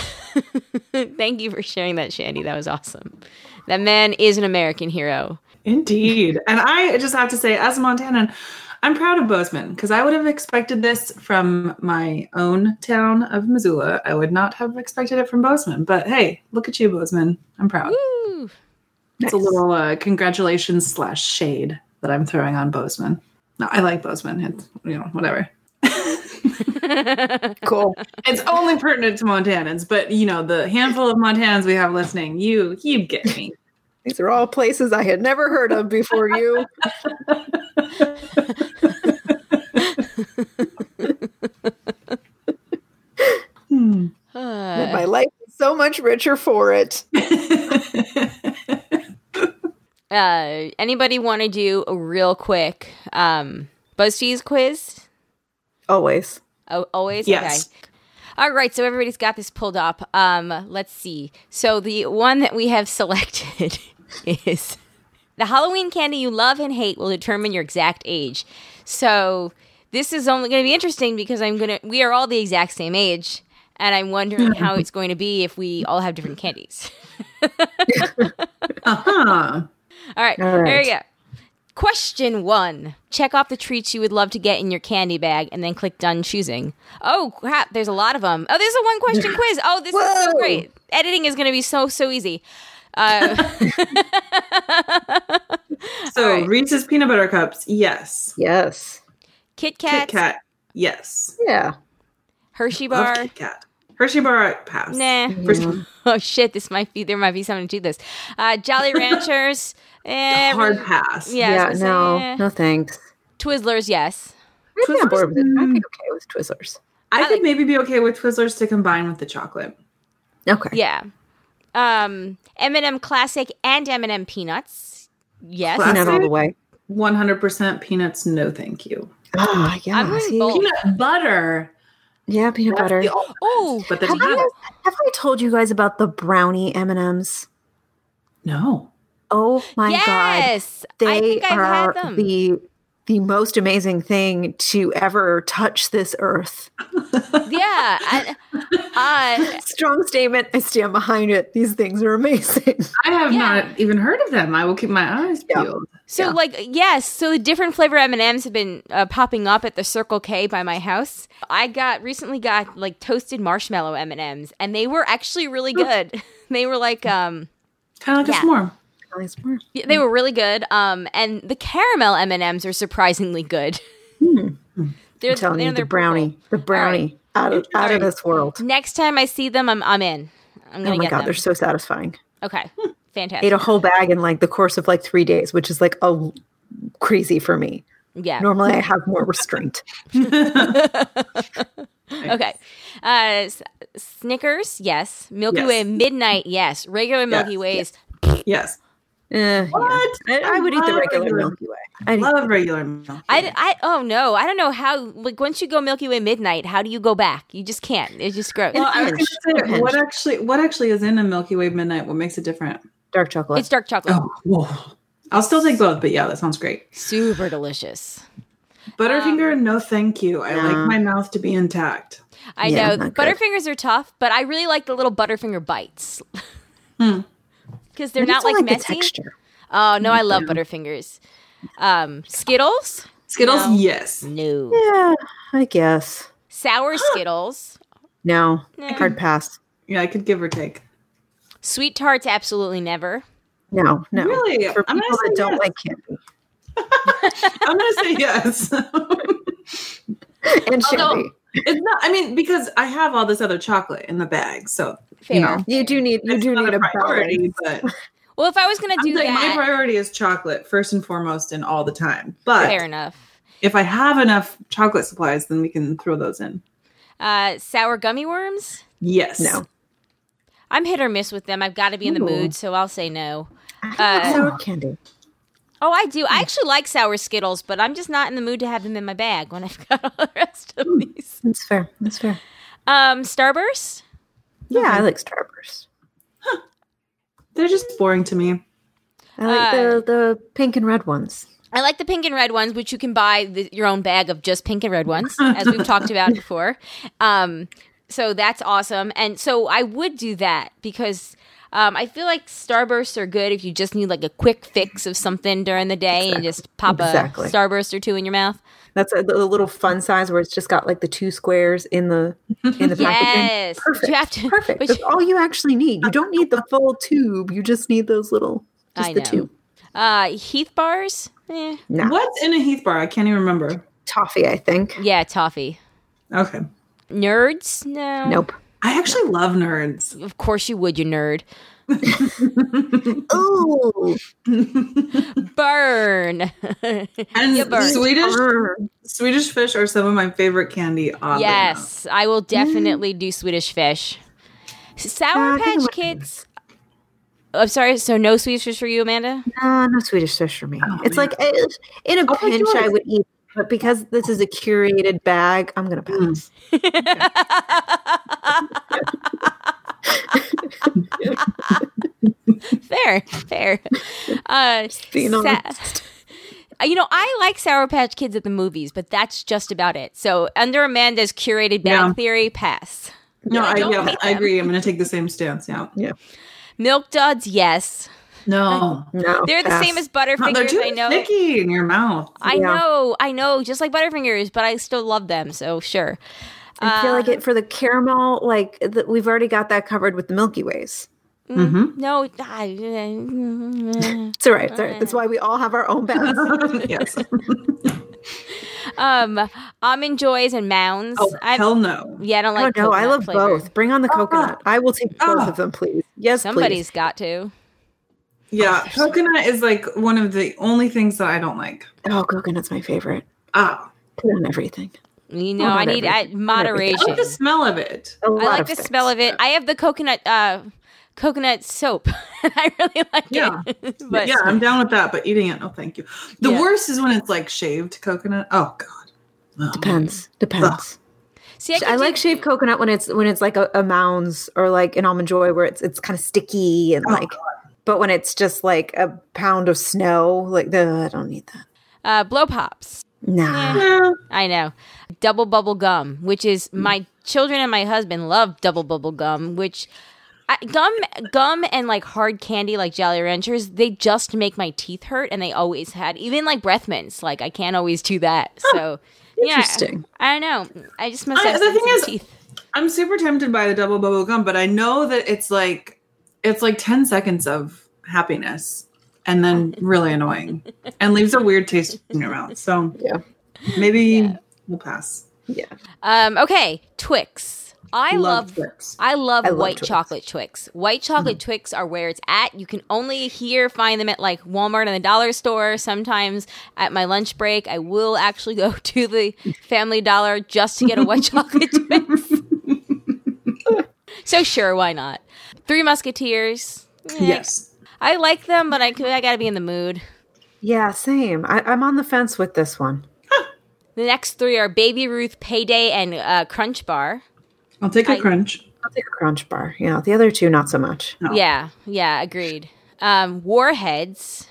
S1: thank you for sharing that, Shandy. That was awesome. That man is an American hero.
S3: Indeed. And I just have to say, as a Montanan, I'm proud of Bozeman because I would have expected this from my own town of Missoula. I would not have expected it from Bozeman. But hey, look at you, Bozeman. I'm proud.
S1: Woo.
S3: It's a little uh, congratulations slash shade that I'm throwing on Bozeman. No, I like Bozeman. It's, you know, whatever. <laughs>
S2: cool.
S3: It's only pertinent to Montanans, but you know, the handful of Montanans we have listening, you you get me.
S2: These are all places I had never heard of before you.
S3: Hmm.
S1: Uh,
S2: my life is so much richer for it. <laughs>
S1: uh, anybody want to do a real quick um, BuzzFeed quiz?
S2: Always.
S1: Oh, always?
S3: Yes.
S1: Okay. All right, so everybody's got this pulled up. Um, let's see. So the one that we have <laughs> selected <laughs> is the Halloween candy you love and hate will determine your exact age. So this is only going to be interesting because I'm going to we are all the exact same age and I'm wondering how <laughs> it's going to be if we all have different candies. <laughs>
S3: Uh-huh.
S1: All right,
S2: All right.
S1: there you go. Question one. Check off the treats you would love to get in your candy bag and then click done choosing. Oh, crap. There's a lot of them. Oh, there's a one question quiz. Oh, this is so great. Editing is going to be so, so easy. Uh, <laughs>
S3: So
S1: All right.
S3: Reese's peanut butter cups, yes.
S2: Yes.
S1: Kit Kat.
S3: Kit
S1: Kat,
S3: Kat, yes.
S2: Yeah.
S1: Hershey
S3: Love
S1: bar.
S3: Kit Kat. Hershey bar pass.
S1: Nah.
S3: First- <laughs>
S1: Oh, shit. This might be, there might be something to do this. Uh, Jolly <laughs> Ranchers. eh,
S3: hard pass.
S1: Yeah,
S2: Yeah, no,
S1: say, eh.
S2: no thanks.
S1: Twizzlers, yes.
S2: I'd be on board with it. I'd
S3: Mm.
S2: be okay with Twizzlers.
S3: I,
S1: I
S3: could
S1: like-
S3: maybe be okay with Twizzlers to combine with the chocolate.
S2: Okay.
S1: Yeah. Um, M&M Classic and M&M Peanuts. Yes.
S3: Classic?
S2: Peanut all the way.
S3: 100% peanuts, no thank you.
S2: Oh, yeah.
S1: I'm going
S2: see?
S3: Peanut butter.
S2: Yeah, peanut
S3: that's
S2: butter.
S3: the.
S1: Oh,
S3: but then
S2: Have, you guys, have I told you guys about the brownie M&Ms?
S3: no.
S2: Oh my god.
S1: yes.
S2: They
S1: I think I've
S2: are
S1: had them.
S2: the the most amazing thing to ever touch this earth. <laughs>
S1: yeah. I, uh, <laughs>
S2: Strong statement. I stand behind it. These things are amazing. <laughs>
S3: I have
S1: Yeah.
S3: not even heard of them. I will keep my eyes
S2: Yeah.
S3: peeled.
S1: so
S2: Yeah.
S1: like yes, so the different flavor M&Ms have been uh, popping up at the Circle K by my house. I got recently got like toasted marshmallow M&Ms and they were actually really good. they were like um
S3: Kind of like
S1: Yeah.
S3: a s'more.
S2: Nice more.
S1: yeah, they were really good. Um and the caramel M&Ms are surprisingly good.
S2: Hmm.
S1: They're,
S2: I'm telling
S1: they're
S2: you, the
S1: their
S2: brownie, the brownie, out of out of this world.
S1: Next time I see them, I'm I'm in. I'm gonna
S2: Oh my
S1: get
S2: god,
S1: them.
S2: they're so satisfying.
S1: Okay, fantastic.
S2: Ate a whole bag in like the course of like three days, which is like a crazy for me.
S1: yeah.
S2: Normally, I have more restraint. <laughs> <laughs>
S1: Okay. Uh, Snickers, yes. Milky
S3: Yes.
S1: Way Midnight, yes. Regular Milky
S3: Yes,
S1: Ways,
S3: yes.
S2: Eh, yeah.
S3: What?
S2: I, I would eat the regular
S3: regular-
S2: Milky Way. I'd eat-
S3: Love regular milk.
S1: I, I oh no I don't know how like once you go Milky Way midnight how do you go back you just can't it's just gross
S3: Well, I was gonna say, what actually, what actually is in a Milky Way Midnight? What makes it different?
S2: dark chocolate.
S1: it's dark chocolate
S3: Oh, whoa. I'll still take both, but yeah, that sounds great.
S1: super delicious
S3: Butterfinger, no, thank you. I
S2: No.
S3: like my mouth to be intact.
S1: I
S2: Yeah,
S1: know
S2: not good.
S1: Butterfingers are tough but I really like the little Butterfinger bites
S3: Hmm.
S1: Because they're not
S2: just don't
S1: like,
S2: the
S1: messy
S2: texture.
S1: oh no I love Butterfingers um Skittles
S3: Skittles,
S1: No.
S3: yes.
S1: no
S2: Yeah, I guess.
S1: sour <gasps> Skittles
S2: No,
S1: Nah.
S2: hard pass.
S3: Yeah, I could give or take.
S1: sweet tarts absolutely never
S2: No, no.
S3: Really?
S2: For
S3: I'm gonna
S2: people that
S3: say
S2: don't
S3: yes.
S2: like candy <laughs>
S3: I'm gonna say yes. <laughs>
S2: and
S3: Although-
S2: candy,
S3: it's not. I mean, because I have all this other chocolate in the bag, so
S1: fair
S3: you know,
S2: you do need you do need a
S3: priority.
S2: balance.
S3: But <laughs>
S1: well if I was gonna
S3: I'm
S1: do
S3: saying my priority is chocolate first and foremost, and all the time. But
S1: fair enough
S3: if I have enough chocolate supplies, then we can throw those in.
S1: uh sour gummy worms
S3: Yes.
S2: No,
S1: I'm hit or miss with them. I've got to be in the
S2: Ooh.
S1: mood, so I'll say no.
S2: I
S1: Uh,
S2: sour candy.
S1: Oh, I do. I actually like sour Skittles, but I'm just not in the mood to have them in my bag when I've <laughs> got all the rest of these.
S2: That's fair. That's fair.
S1: Um, Starburst.
S2: Yeah, I like Starburst.
S3: They're just boring to me.
S2: I like
S1: Uh,
S2: the the pink and red ones.
S1: I like the pink and red ones, which you can buy the, your own bag of just pink and red ones, as we've talked about <laughs> before. Um, so that's awesome. And so I would do that because um, I feel like Starbursts are good if you just need like a quick fix of something during the day and just pop
S2: Exactly.
S1: a Starburst or two in your mouth.
S2: That's a, the little fun size where it's just got like the two squares in the in the <laughs> packaging.
S1: Yes.
S2: Perfect.
S1: You have to, <laughs>
S2: Perfect.
S1: but
S2: That's all you actually need. You don't need the full tube. You just need those little just
S1: I
S2: the
S1: know.
S2: two.
S1: Uh, Heath bars. Eh.
S2: Nah.
S3: What's in a Heath bar? I can't even remember.
S2: Toffee, I think.
S1: Yeah, toffee.
S3: Okay.
S1: Nerds? No.
S2: Nope.
S3: I actually love nerds.
S1: Of course you would, you nerd.
S2: Ooh. <laughs>
S1: Burn. <laughs>
S3: And
S1: You burn.
S3: Swedish
S2: Burn.
S3: Swedish fish are some of my favorite candy. oddly enough.
S1: yes, I will definitely do Swedish fish. Sour
S2: Uh,
S1: Patch Kids. I'm sorry, so no Swedish fish for you, Amanda?
S2: No, no Swedish fish for me.
S3: Oh,
S2: it's
S3: man.
S2: like in a
S3: I'll take
S2: pinch, I would eat, but because this is a curated bag, I'm gonna pass. <laughs>
S1: fair, fair. Uh,
S2: Being
S1: sa- Uh, you know, I like Sour Patch Kids at the movies, but that's just about it. So, under Amanda's curated bag
S3: Yeah.
S1: theory, pass.
S3: No,
S1: I
S3: I, yeah, I agree. I'm going to take the same stance. Yeah, Yeah.
S1: Milk Duds, yes.
S3: No.
S2: No,
S1: They're the
S2: pass.
S1: same as
S3: No, they're
S1: Butterfingers.
S3: too
S1: I know.
S3: sticky in your mouth.
S1: I
S2: Yeah.
S1: know, I know, just like Butterfingers, but I still love them. So sure.
S2: I feel like it for the caramel. Like the, we've already got that covered with the Milky Ways.
S3: Mm-hmm.
S1: No, I, uh, <laughs>
S2: It's all right. It's all right. That's why we all have our own bags. <laughs>
S3: yes.
S1: um, almond joys and mounds.
S3: Oh,
S1: I,
S3: hell no.
S1: yeah, I don't like.
S2: oh
S1: like.
S2: no, I love
S1: flavor.
S2: both. Bring on the coconut. I will take both
S3: Ah.
S2: of them, please. Yes,
S1: Somebody's got to.
S3: Yeah, coconut is like one of the only things that I don't like.
S2: Oh, coconut's my favorite.
S3: Ah,
S2: Put on everything.
S1: You know, I need
S2: everything.
S1: uh,
S2: Not.
S3: I
S1: moderation.
S3: like the smell of it.
S1: I like the
S2: things.
S1: smell of it. I have the coconut, uh, coconut soap. <laughs> I really like
S3: Yeah.
S1: it. <laughs> but
S3: yeah, I'm down with that, but eating it, no, thank you. The
S1: Yeah.
S3: worst is when it's like shaved coconut. Oh God. No.
S2: Depends. Depends.
S1: see, I,
S2: I like
S1: do-
S2: shaved coconut when it's when it's like a, a mounds or like an almond joy where it's it's kind of sticky and
S3: Oh,
S2: like. But when it's just like a pound of snow, like the I don't need that.
S1: uh, blow pops.
S2: Nah.
S3: Yeah.
S1: I know. Double bubble gum, which is
S2: Mm.
S1: my children and my husband love double bubble gum, which I, gum gum and like hard candy like Jolly Ranchers, they just make my teeth hurt and they always had. Even like breath mints, like I can't always do that. So yeah,
S2: Interesting.
S1: I, don't know. I just must
S3: I-
S1: have
S3: the thing
S1: sensitive
S3: is-
S1: teeth.
S3: I'm super tempted by the double bubble gum, but I know that it's like it's like 10 seconds of happiness and then really annoying and leaves a weird taste in your mouth. So
S2: Yeah.
S3: maybe
S1: Yeah.
S3: we'll pass.
S2: Yeah.
S1: Um, okay, Twix. I love,
S3: Love Twix.
S1: I love
S2: I love
S1: white
S2: Twix.
S1: chocolate Twix. White chocolate Twix are where it's at. You can only here find them at like Walmart and the dollar store. Sometimes at my lunch break, I will actually go <laughs> to the Family Dollar just to get a white <laughs> chocolate Twix. So sure, why not? Three Musketeers. Eh,
S3: Yes.
S1: I like them, but I, I gotta be in the mood.
S2: Yeah, same. I, I'm on the fence with this one.
S1: The next three are Baby Ruth, Payday, and uh, Crunch Bar.
S3: I'll take a
S1: I-
S3: crunch.
S2: I'll take a crunch bar. Yeah, the other two, not so much.
S3: No.
S1: Yeah, yeah, agreed. Um, Warheads.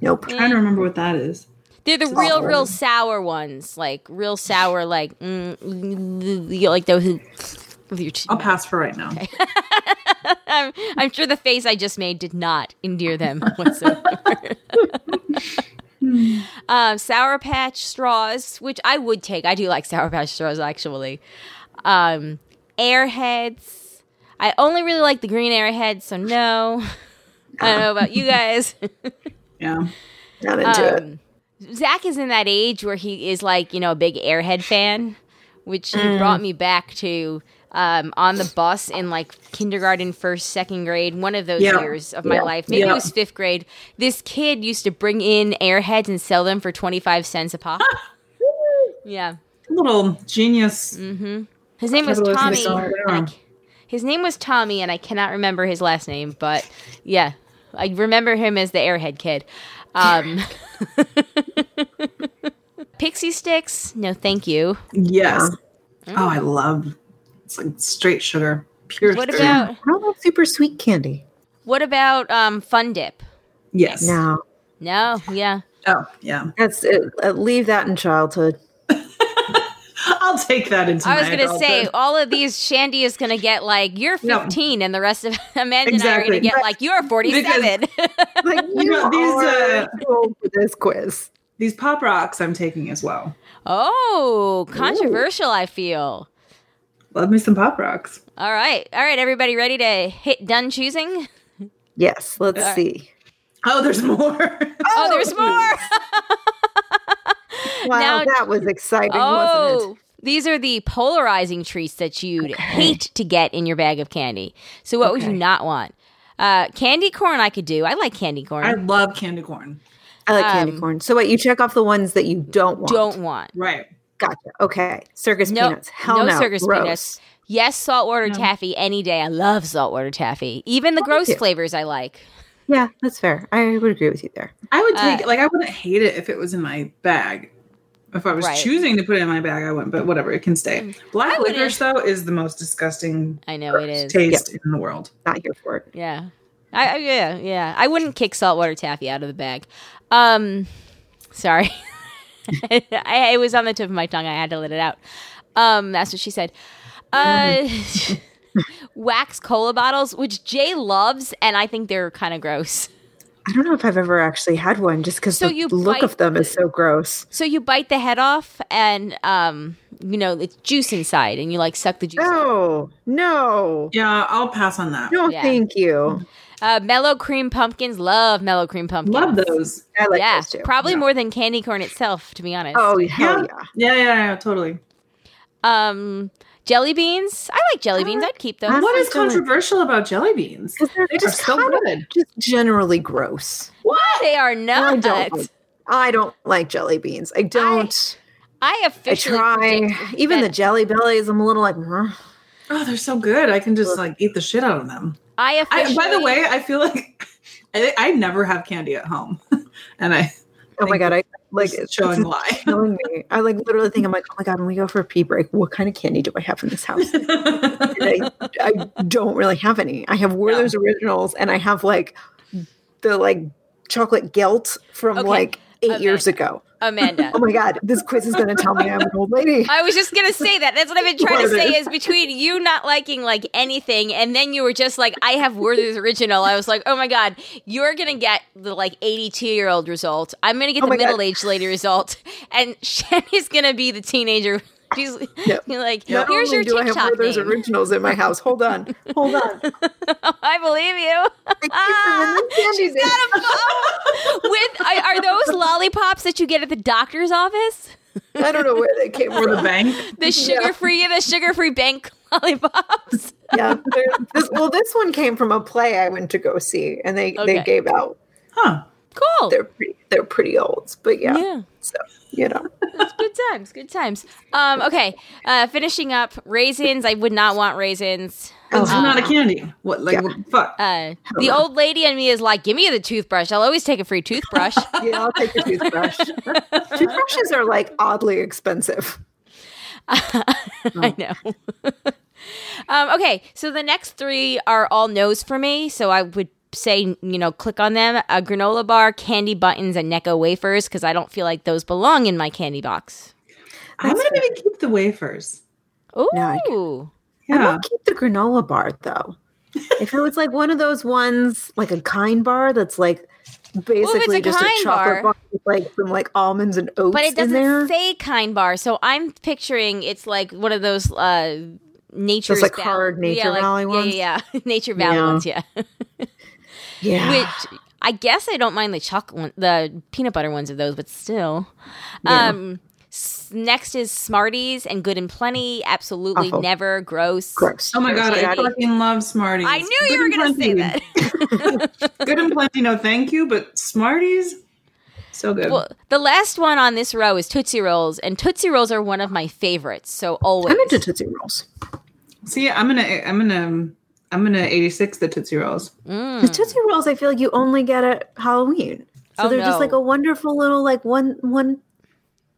S2: Nope.
S3: trying to remember what that is.
S1: They're the real, real sour ones, like real sour, like mm, you know, like those. With your ch-
S3: I'll pass for right now. <laughs>
S1: I'm, I'm sure the face I just made did not endear them <laughs> whatsoever. um, <laughs> Sour Patch straws, which I would take. I do like Sour Patch straws, actually. Um, Airheads. I only really like the green Airheads, so no. I don't know about you guys.
S3: Yeah.
S2: Not into it.
S1: um, Zach is in that age where he is like, you know, a big Airhead fan, which he
S2: Mm.
S1: brought me back to um, on the bus in like kindergarten, first, second grade, one of those
S3: Yeah.
S1: years of my
S2: Yeah.
S1: life. Maybe it was fifth grade. This kid used to bring in Airheads and sell them for 25 cents a pop. <laughs> yeah.
S3: Little genius.
S1: Mm-hmm. His name was Tommy.
S3: is all
S1: and I his name was Tommy, and I cannot remember his last name, but yeah, I remember him as the Airhead kid. Um, <laughs> Pixie sticks? No, thank you.
S3: Yes. Oh, I love. It's like straight sugar, pure. Sugar.
S1: What
S3: sugar.
S1: about
S2: I don't like super sweet candy.
S1: what about um, Fun Dip?
S3: Yes.
S2: No,
S1: No, yeah.
S3: Oh, yeah.
S2: that's it. Uh, leave that in childhood. <laughs>
S3: I'll take that into.
S1: I was gonna say all of these. Shandy is gonna get like you're
S3: No.
S1: 15, and the rest of <laughs> Amanda and I are gonna get like you're 47. <laughs>
S2: Like you
S3: know, these,
S2: are
S3: uh,
S2: for this quiz.
S3: these pop rocks I'm taking as well.
S1: oh, controversial. I feel.
S3: Love me some pop rocks.
S1: All right, all right, everybody, ready to hit done choosing?
S2: Yes, let's
S1: All right.
S2: see.
S3: Oh, there's more. <laughs>
S1: Oh, there's more.
S2: Wow,
S1: Now-
S2: that was exciting, wasn't
S1: Oh, these are the polarizing treats that you'd hate to get in your bag of candy. So, what would you not want? Uh, candy corn, I could do. I like candy corn.
S3: I love candy corn.
S2: I like candy
S1: um,
S2: corn. So what you check off the ones that you don't want.
S1: don't want.
S3: Right.
S2: Gotcha. Okay. Circus
S1: No,
S2: peanuts. Hell
S1: no
S2: no.
S1: circus
S2: Gross.
S1: peanuts. Yes, saltwater taffy any day. I love saltwater taffy. Even the gross
S2: too.
S1: flavors I like.
S2: Yeah, that's fair. I would agree with you there.
S3: I would take
S1: Uh,
S3: like I wouldn't hate it if it was in my bag. If I was
S1: Right. Mm.
S3: choosing to put it in my bag, I wouldn't. But whatever, it can stay. Black licorice though is the most disgusting
S1: I know it is.
S3: taste in the world.
S2: Not here for it.
S1: Yeah. I, I yeah, yeah. I wouldn't kick saltwater taffy out of the bag. Um sorry. <laughs> I, it was on the tip of my tongue. I had to let it out. Um that's what she said. Uh <laughs> wax cola bottles, which Jay loves and I think they're kind of gross.
S2: I don't know if I've ever actually had one just because
S1: So
S2: the
S1: you
S2: look
S1: bite
S2: of them is so gross.
S1: So you bite the head off and um you know, it's juice inside and you like suck the juice out.
S2: No, no,
S3: Yeah, I'll pass on that.
S2: no,
S1: Yeah.
S2: thank you.
S1: Uh mellow cream pumpkins, love mellow cream pumpkins.
S3: Love those.
S2: I like
S1: yeah,
S2: those too.
S1: probably
S3: Yeah.
S1: more than candy corn itself, to be honest.
S2: Oh, hell yeah.
S3: Yeah, yeah, yeah, totally.
S1: Um, jelly beans. I like jelly beans. I'd keep those.
S3: What is controversial about jelly beans?
S2: Because they're
S3: They
S2: just
S3: so good.
S2: just generally gross.
S3: What?
S1: They are
S2: I
S1: not.
S2: don't. Like, I don't like jelly beans. I don't.
S1: I
S2: I,
S1: officially
S2: try. Even the jelly bellies, I'm a little like. "Huh."
S3: Oh, they're so good. I can just like eat the shit out of them.
S1: I
S3: I, by the way, I feel like <laughs> I, I never have candy at home, <laughs> and I
S2: Oh my god! I like
S3: like
S2: it's
S3: showing why.
S2: killing me. I like literally think I'm like, oh my god, when we go for a pee break, what kind of candy do I have in this house? <laughs> I, I don't really have any. I have Werther's originals, and I have like the like chocolate guilt from
S1: Okay.
S2: like eight
S1: Okay.
S2: years ago.
S1: Amanda. <laughs>
S2: Oh my god, this quiz is going to tell me I'm an old lady.
S1: I was just gonna say that. That's what I've been trying to say. is. between you not liking like anything, and then you were just like, "I have Werther's original." I was like, "Oh my god, you're gonna get the like 82 year old result. I'm gonna get
S2: Oh
S1: the middle aged lady result, and <laughs> Shandy's gonna be the teenager." She's
S2: Yep. <laughs>
S1: like, "Here's your
S2: do I have
S1: TikTok
S2: Werther's
S1: name."
S2: originals in my house. Hold on, hold on.
S1: I believe you.
S2: I keep them in the candy
S1: She's got a phone with. Are, are those lollipops that you get at the doctor's office?
S2: I don't know where they came
S3: from. <laughs> the bank.
S1: the sugar free, the sugar free bank lollipops.
S2: yeah, <laughs> this, well, this one came from a play I went to go see, and they
S1: Okay.
S2: they gave out.
S3: Huh.
S1: Cool.
S2: They're pretty. They're pretty old, but yeah.
S1: Yeah.
S2: So you know,
S1: It's good times, good times. Um, okay, uh, finishing up raisins. I would not want raisins.
S3: It's
S2: Oh.
S3: not a candy. What? Like
S2: Yeah.
S3: what, fuck?
S1: Uh, the old lady in me is like, give me the toothbrush. I'll always take a free toothbrush. <laughs>
S2: yeah, I'll take a toothbrush. <laughs> Toothbrushes are like oddly expensive. <laughs>
S1: I know. um, okay, so the next three are all no's for me. So I would say, you know, click on them: a granola bar, candy buttons, and Necco wafers, because I don't feel like those belong in my candy box.
S3: I'm gonna maybe keep the wafers.
S1: Ooh,
S2: No, I
S1: ooh,
S2: I
S3: Yeah.
S2: might keep the granola bar though. if it was like one of those ones, like a kind bar that's like basically
S1: a
S2: just a chocolate
S1: bar-
S2: bar with like some like almonds and oats
S1: but it
S2: in there.
S1: doesn't say kind bar. So I'm picturing it's like one of those uh nature's
S2: like,
S1: Val-
S2: hard Nature
S1: yeah, like-
S2: Valley
S1: yeah,
S2: ones?
S1: Yeah, yeah, <laughs> Nature Valley
S2: Yeah.
S1: ones. Yeah. <laughs>
S2: yeah.
S1: which I guess I don't mind the chocolate, one, the peanut butter ones of those, but still.
S2: Yeah.
S1: Um, s- next is Smarties and Good and Plenty. Absolutely
S2: Awful.
S1: never gross.
S2: Gross.
S3: Oh my god, I fucking love Smarties.
S1: I knew you were going to say that. <laughs>
S3: Good and plenty, no thank you, but Smarties, so good.
S1: well, the last one on this row is Tootsie Rolls, and Tootsie Rolls are one of my favorites. So always.
S2: I'm into Tootsie Rolls.
S3: See, I'm gonna, I'm gonna, I'm gonna 86 the Tootsie Rolls.
S1: Mm.
S2: The Tootsie Rolls, I feel like you only get at Halloween. So
S1: Oh,
S2: they're just like a wonderful little like one one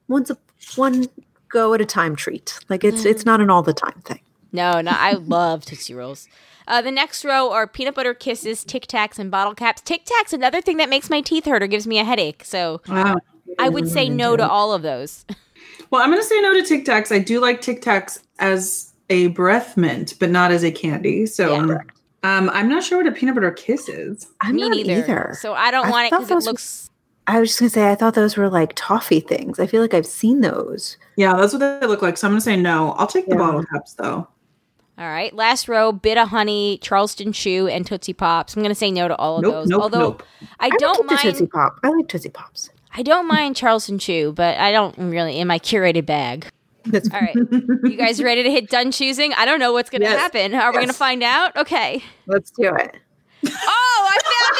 S2: once a one go at a time treat. Like it's
S1: Mm.
S2: it's not an all the time thing.
S1: No, no, I love Tootsie Rolls. Uh, the next row are peanut butter kisses, Tic Tacs, and bottle caps. Tic Tacs, another thing that makes my teeth hurt or gives me a headache. So
S3: Wow.
S1: I would say no to all of those. <laughs>
S3: Well, I'm gonna say no to Tic Tacs. I do like Tic Tacs as a breath mint, but not as a candy. So,
S1: Yeah.
S3: Um, I'm not sure what a peanut butter kiss is.
S2: I'm
S1: me
S2: not
S1: neither.
S2: either.
S1: So I don't
S2: I
S1: want it because it
S2: those-
S1: looks.
S2: I was just gonna say I thought those were like toffee things. I feel like I've seen those.
S3: Yeah, that's what they look like. So I'm gonna say no. I'll take the bottle caps though.
S1: All right, last row: Bit of Honey, Charleston Chew, and Tootsie Pops. I'm going to say no to all of
S3: Nope,
S1: those.
S3: nope,
S1: Although
S3: nope.
S1: I
S2: I
S1: don't
S2: don't keep Tootsie Pop. I like Tootsie Pops.
S1: I don't mind Charleston Chew, but I don't really in my curated bag.
S2: That's
S1: All right, you guys <laughs> ready to hit done choosing? I don't know what's going to
S3: Yes.
S1: happen. Are we going to find out? Okay.
S2: let's do it.
S1: Oh, I found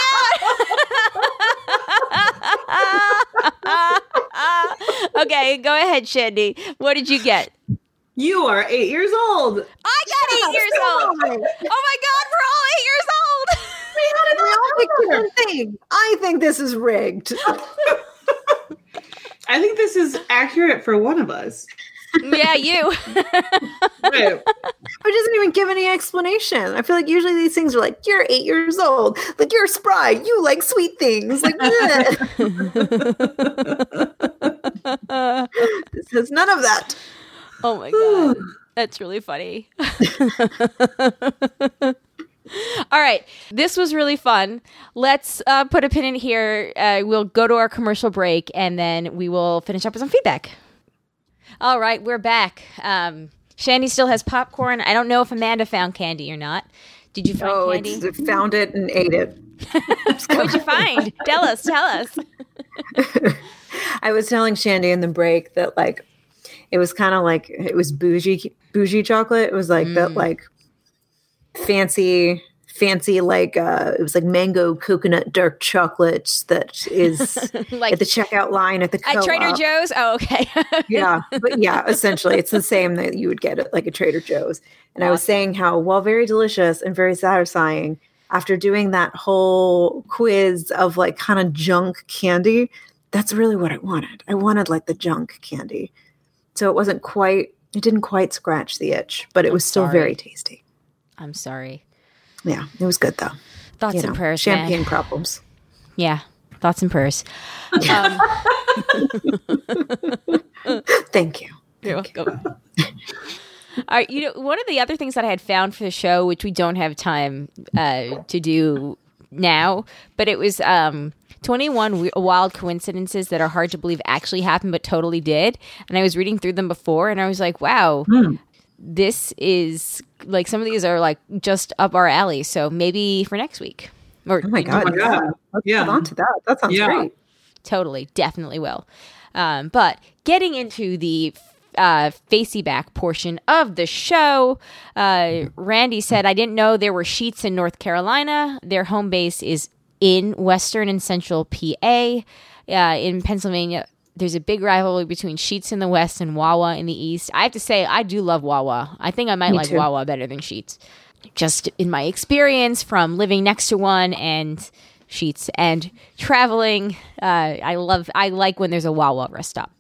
S1: out. <laughs> okay, go ahead, Shandy. What did you get?
S3: You are eight years old.
S1: I got eight years old. <laughs> Oh my god, we're all eight years old.
S2: We all picked different things. I think this is rigged.
S3: I think this is accurate for one of us.
S1: Yeah, you. <laughs>
S3: Right.
S2: It doesn't even give any explanation. I feel like usually these things are like, you're eight years old. Like, you're spry. You like sweet things. Like, bleh. this has none of that.
S1: oh my god. <sighs> That's really funny. <laughs> All right, this was really fun. Let's uh, put a pin in here. Uh, we'll go to our commercial break and then we will finish up with some feedback. All right, we're back. Um, Shandy still has popcorn. I don't know if Amanda found candy or not. Did you find
S2: Oh,
S1: candy?
S2: it's found it and ate it. <laughs>
S1: What'd you find? tell us. Tell us. <laughs>
S2: I was telling Shandy in the break that like it was kind of like it was bougie bougie chocolate. It was like that like fancy fancy like uh it was like mango coconut dark chocolate that is <laughs>
S1: Like
S2: at the checkout line at the
S1: at Trader. Joe's. Oh, okay. <laughs>
S2: yeah but yeah essentially it's the same that you would get at like a trader joe's and i was saying how while very delicious and very satisfying after doing that whole quiz of like kind of junk candy that's really what i wanted i wanted like the junk candy so it wasn't quite it didn't quite scratch the itch but it
S1: I'm
S2: was still
S1: sorry.
S2: very tasty
S1: I'm sorry.
S2: Yeah it was good though
S1: Thoughts
S2: you
S1: and
S2: know,
S1: prayers,
S2: champagne
S1: man.
S2: problems
S1: Yeah, thoughts and prayers. Um, <laughs>
S2: thank you
S1: You're welcome. All right, you know, one of the other things that I had found for the show, which we don't have time uh, to do now, but it was um, 21 w- wild coincidences that are hard to believe actually happened, but totally did. And I was reading through them before, and I was like, wow, this is like some of these are like just up our alley. So maybe for next week. Or
S2: oh my god,
S3: my God.
S2: let's
S3: Yeah.
S2: hold on to that that sounds
S3: Yeah.
S2: great
S1: Totally, definitely will. Um, but getting into the uh, facey back portion of the show, uh, Randy said, I didn't know there were sheets in North Carolina. Their home base is in Western and Central PA. Uh, in Pennsylvania, there's a big rivalry between Sheets in the West and Wawa in the East. I have to say, I do love Wawa. I think I might
S2: Me
S1: like
S2: too.
S1: Wawa better than Sheets, Just in my experience from living next to one and Sheets and traveling, uh, I love, I like when there's a Wawa rest stop.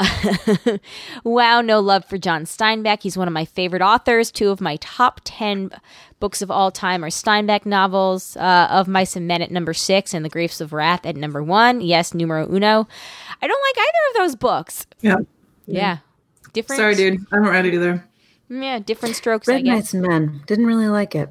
S1: <laughs> wow, no love for John Steinbeck. He's one of my favorite authors. Two of my top 10 books of all time are Steinbeck novels, uh, Of Mice and Men at number six and The Grapes of Wrath at number one. Yes, numero uno. I don't like either of those books.
S3: Yeah.
S1: Yeah. Different.
S3: Sorry, dude. I haven't read it either.
S1: Yeah, different strokes, I
S2: Red
S1: guess.
S2: Knights and Men. Didn't really like it.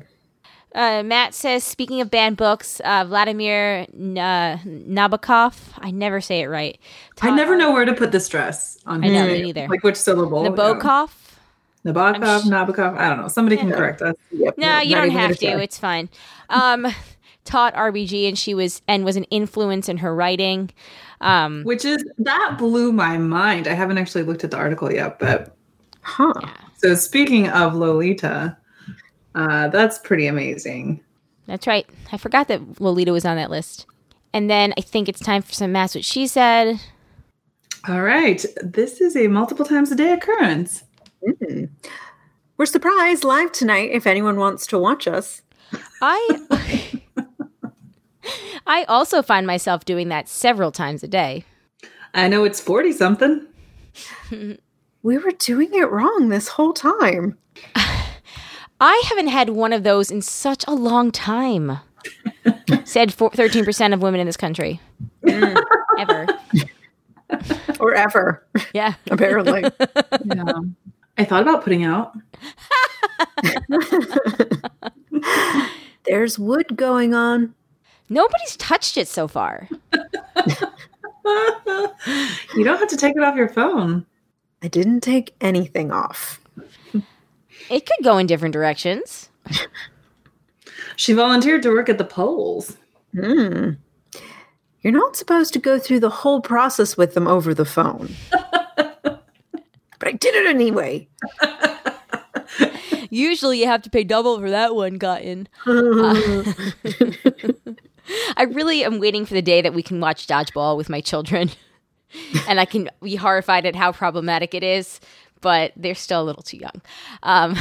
S1: Uh, Matt says, speaking of banned books, uh, Vladimir N- uh, Nabokov. I never say it right.
S3: I never know where to put the stress on
S1: I know, me neither.
S3: Like which syllable?
S1: Nabokov.
S3: Yeah. Nabokov,
S1: sh-
S3: Nabokov. I don't know. Somebody can correct us.
S2: Yep.
S1: No,
S2: Yep,
S1: you don't have
S2: gonna try.
S1: It's fine. Um, <laughs> taught RBG, and she was and was an influence in her writing. Um,
S3: Which is that blew my mind. I haven't actually looked at the article yet, but
S2: Huh.
S3: so speaking of Lolita, uh, that's pretty amazing.
S1: that's right. I forgot that Lolita was on that list. And then I think it's time for some maths. What she said.
S3: All right, this is a multiple times a day occurrence.
S2: Mm. We're surprised live tonight if anyone wants to watch us.
S1: I <laughs> I also find myself doing that several times a day.
S3: I know it's forty something.
S2: We were doing it wrong this whole time. <sighs>
S1: I haven't had one of those in such a long time. <laughs> Said four- 13% of women in this country. <laughs> Ever.
S2: Or ever,
S1: Yeah.
S2: apparently.
S3: Yeah. I thought about putting out.
S2: There's wood going on.
S1: Nobody's touched it so far.
S3: you don't have to take it off your phone.
S2: I didn't take anything off.
S1: It could go in different directions.
S3: She volunteered to work at the polls.
S2: Hmm. You're not supposed to go through the whole process with them over the phone. <laughs> but I did it anyway. <laughs>
S1: Usually you have to pay double for that one, gotten. <laughs> Uh, <laughs> I really am waiting for the day that we can watch dodgeball with my children. and I can be horrified at how problematic it is, but they're still a little too young. Um,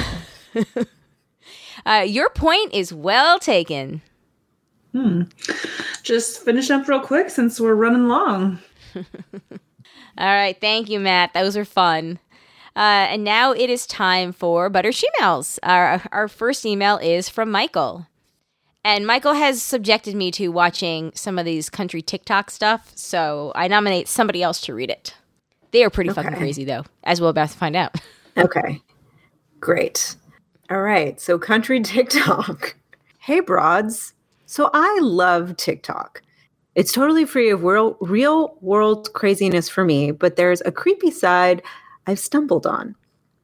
S1: uh, your point is well taken.
S3: Just finish up real quick since we're running long.
S1: All right, thank you, Matt. Those were fun. Uh, and now it is time for Butter Shemales. Our, our first email is from Michael. And Michael has subjected me to watching some of these country TikTok stuff, so I nominate somebody else to read it. They are pretty fucking crazy, though, as we're about to find out. <laughs>
S2: Okay. Great. All right. So, country <laughs> TikTok. Hey, broads. So, I love TikTok. It's totally free of world, real world craziness for me, but there's a creepy side I've stumbled on.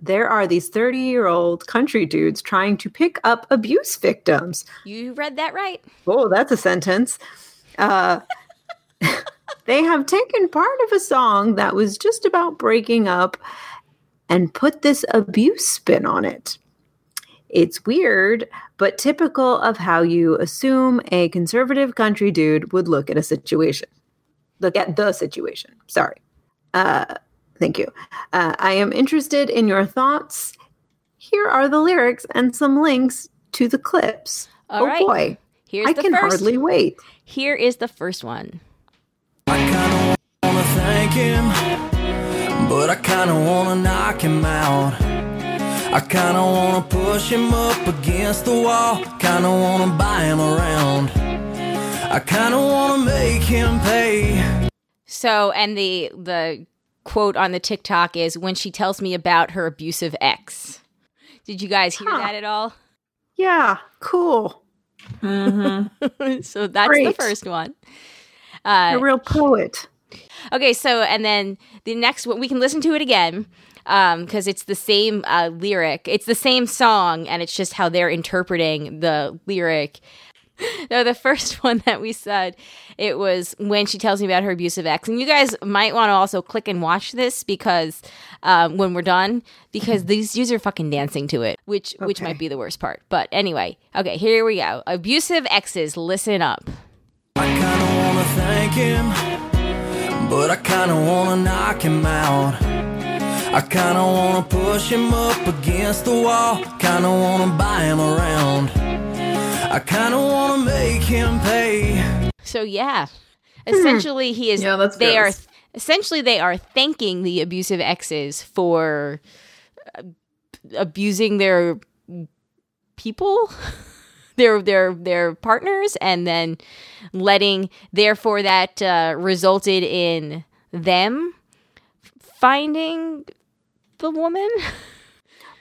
S2: There are these 30 year old country dudes trying to pick up abuse victims.
S1: You read that right?
S2: Oh, that's a sentence. Uh, <laughs> they have taken part of a song that was just about breaking up and put this abuse spin on it. It's weird, but typical of how you assume a conservative country dude would look at a situation. Look at the situation. Sorry. Uh, thank you. Uh, I am interested in your thoughts. Here are the lyrics and some links to the clips.
S1: All
S2: oh
S1: right.
S2: boy.
S1: Here's
S2: I
S1: the
S2: can
S1: first.
S2: hardly wait.
S1: Here is the first one.
S4: I kinda wanna thank him, but I kinda wanna knock him out. I kinda wanna push him up against the wall, kinda wanna buy him around. I kinda wanna make him pay.
S1: So, and the the quote on the TikTok is when she tells me about her abusive ex. Did you guys hear
S2: Huh.
S1: that at all?
S2: Yeah, cool.
S3: Mm-hmm. <laughs>
S1: so that's
S2: Great.
S1: the first one. Uh,
S2: A real poet.
S1: okay, so and then the next one we can listen to it again because it's the same uh, lyric, it's the same song, and it's just how they're interpreting the lyric. <laughs> no, the first one that we said, it was when she tells me about her abusive ex. And you guys might want to also click and watch this because um, when we're done, because these dudes are fucking dancing to it, which which might be the worst part. But anyway, okay, here we go. Abusive exes, listen up.
S4: I kinda wanna thank him, but I kinda wanna knock him out. I kinda wanna push him up against the wall, kinda wanna buy him around. I kinda wanna make him pay.
S1: So yeah, essentially he is.
S3: Yeah, that's
S1: they
S3: gross.
S1: are essentially they are thanking the abusive exes for uh, abusing their people, <laughs> their their their partners, and then letting. Therefore, that uh, resulted in them finding the woman. <laughs>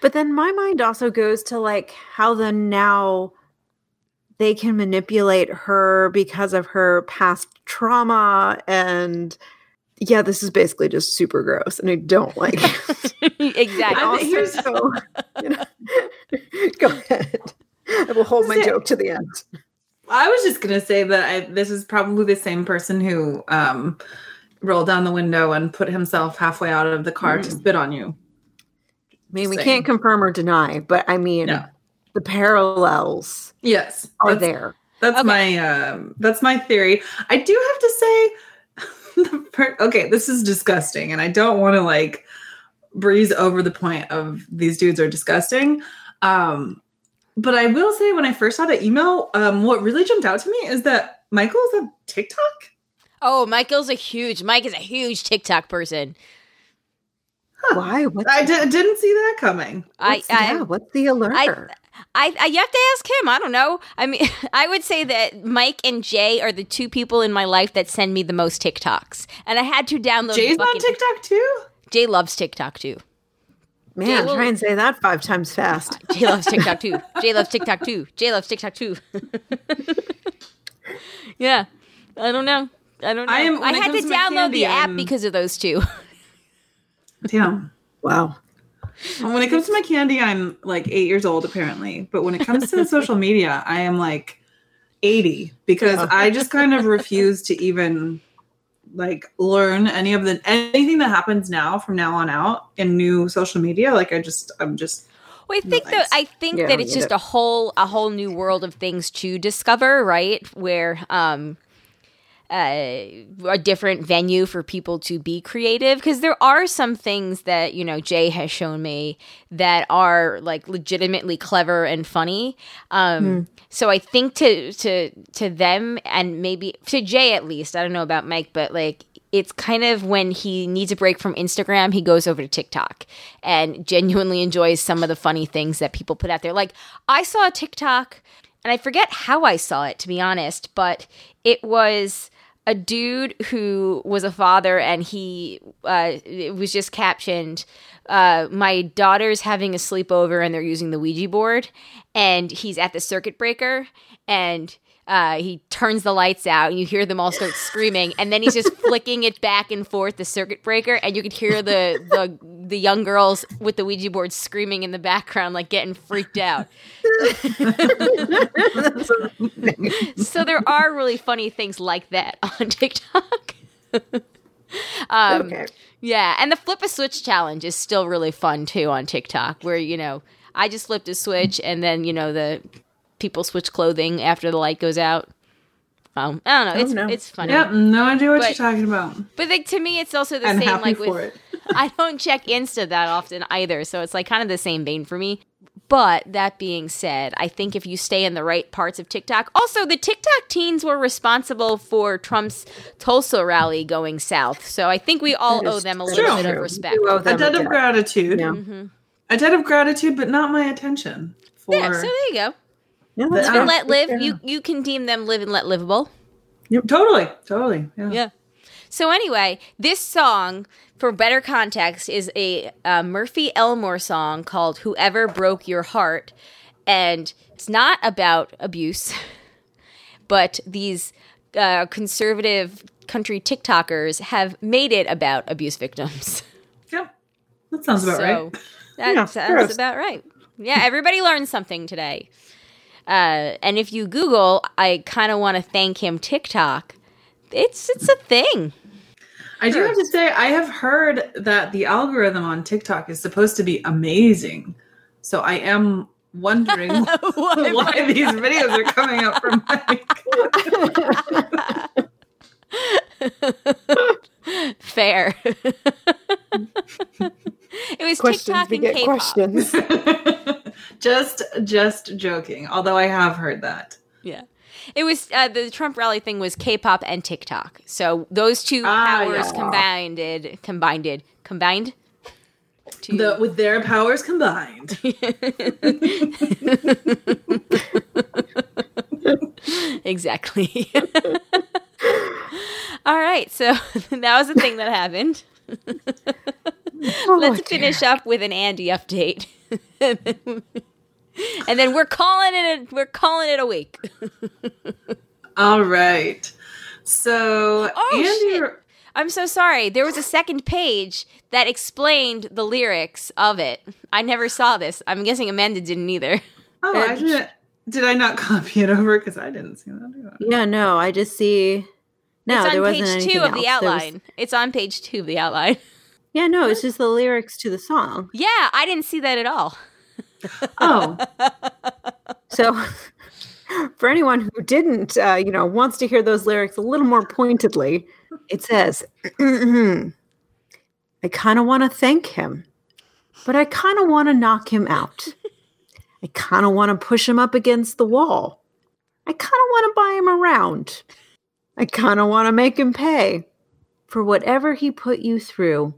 S2: But then my mind also goes to like how the now they can manipulate her because of her past trauma and yeah, this is basically just super gross and I don't like it. <laughs>
S1: exactly.
S3: I think here's-
S2: Also, you know, <laughs> go ahead. I will hold my
S3: Say-
S2: joke to the end.
S3: I was just gonna say that I, this is probably the same person who um, rolled down the window and put himself halfway out of the car to spit on you.
S2: I mean, we
S3: Same.
S2: can't confirm or deny, but I mean,
S3: No.
S2: The parallels
S3: Yes,
S2: are
S3: that's-
S2: there.
S3: That's
S1: Okay.
S3: my um, that's my theory. I do have to say, <laughs> the per- okay, this is disgusting, and I don't want to like breeze over the point of these dudes are disgusting. Um, but I will say, when I first saw the email, um, what really jumped out to me is that Michael's a TikTok.
S1: oh, Michael's a huge. Mike is a huge TikTok person.
S2: Why? What's,
S3: I didn't see that coming.
S1: I,
S2: what's-
S1: I
S2: yeah, what's the alert?
S1: I, I you have to ask him. I don't know. I mean, <laughs> I would say that Mike and Jay are the two people in my life that send me the most TikToks, and I had to download.
S3: Jay's on TikTok too.
S1: Jay loves TikTok too.
S2: Man,
S1: will-
S2: try and say that five times fast. <laughs>
S1: Jay loves TikTok too. Jay loves TikTok too. Jay loves TikTok too. <laughs> yeah, I don't know. I don't know.
S3: I
S1: I,
S3: am- it
S1: had to
S3: comes to my
S1: download
S3: candy,
S1: the app because of those two.
S3: Damn.
S2: Wow.
S3: When it comes to my candy, I'm like eight years old apparently. But when it comes to <laughs> social media, I am like 80 because I just kind of refuse to even like learn any of the anything that happens now from now on out in new social media. Like I just I'm just
S1: Well, I think that I think
S2: Yeah,
S1: that it's just
S2: it.
S1: a whole a whole new world of things to discover, right? Where um uh, a different venue for people to be creative because there are some things that you know Jay has shown me that are like legitimately clever and funny. Um, So I think to to to them and maybe to Jay at least I don't know about Mike, but like it's kind of when he needs a break from Instagram, he goes over to TikTok and genuinely enjoys some of the funny things that people put out there. Like I saw a TikTok and I forget how I saw it to be honest, but it was a dude who was a father and he uh, it was just captioned uh, my daughter's having a sleepover and they're using the ouija board and he's at the circuit breaker and uh, he turns the lights out and you hear them all start screaming and then he's just <laughs> flicking it back and forth the circuit breaker and you could hear the, the the young girls with the ouija board screaming in the background like getting freaked out <laughs> so there are really funny things like that <laughs> on TikTok. um,
S2: okay.
S1: Yeah, and the flip a switch challenge is still really fun too on TikTok, where you know I just flipped a switch and then you know the people switch clothing after the light goes out. Um, I don't know. It's
S2: no.
S1: it's funny,
S3: Yep, no idea what
S1: But-
S3: you're talking about.
S1: but like to me, it's also the
S3: I'm
S1: same.
S3: happy
S1: Like
S3: for
S1: with
S3: it. <laughs>
S1: I don't check Insta that often either, so it's like kind of the same vein for me. But that being said, I think if you stay in the right parts of TikTok, also the TikTok teens were responsible for Trump's Tulsa rally going south. So I think we all owe them a
S3: true.
S1: little bit of respect.
S2: do owe
S3: A debt of gratitude.
S2: Yeah.
S1: Mm-hmm.
S3: A debt of gratitude, but not my attention. For
S1: Yeah, so there you go.
S2: Yeah,
S3: But
S2: that's
S1: Live and let live. You you can deem them live and let livable.
S3: totally, totally. Yeah.
S1: Yeah. So anyway, this song, for better context, is a uh, Murphy Elmore song called "Whoever Broke Your Heart," and it's not about abuse, <laughs> but these uh, conservative country TikTokers have made it about abuse victims. <laughs>
S3: Yeah. That sounds about
S1: so
S3: right.
S1: that <laughs>
S2: Yeah,
S1: sounds about right. Yeah, everybody learned something today. Uh, and if you Google, I kind of want to thank him TikTok. It's it's a thing.
S3: I do have to say, I have heard that the algorithm on TikTok is supposed to be amazing. So I am wondering <laughs> why <laughs> these videos are coming up from
S1: Mike. <laughs> Fair. it was
S2: questions
S1: TikTok and K-pop.
S2: questions.
S3: Just just joking. Although I have heard that.
S1: Yeah. It was uh, the Trump rally thing was K-pop and TikTok. So those two
S3: Ah,
S1: powers
S3: yeah.
S1: combined, combined, combined. To,
S3: The, with their powers combined. <laughs>
S1: exactly. <laughs> All right, so <laughs> that was the thing that happened.
S2: Oh,
S1: Let's
S2: dear.
S1: finish up with an Andy update, <laughs> and then we're calling it. A, we're calling it a week. <laughs>
S3: All right. So
S1: Oh,
S3: Andy
S1: shit. I'm so sorry. There was a second page that explained the lyrics of it. I never saw this. I'm guessing Amanda didn't either.
S3: Oh, I didn't. Did I not <laughs> copy it over? Because I didn't see that. either.
S2: Yeah, no, I just see. No,
S1: it's
S2: there
S1: on
S2: wasn't
S1: page two of the
S2: else. There was-
S1: outline. It's on page two of the outline.
S2: yeah, no, it's just the lyrics to the song.
S1: Yeah, I didn't see that at all.
S3: Oh,
S2: So, <laughs> for anyone who didn't, uh, you know, wants to hear those lyrics a little more pointedly, it says, <clears throat> I kind of want to thank him, but I kind of want to knock him out. I kind of want to push him up against the wall. I kind of want to buy him around. I kind of want to make him pay for whatever he put you through.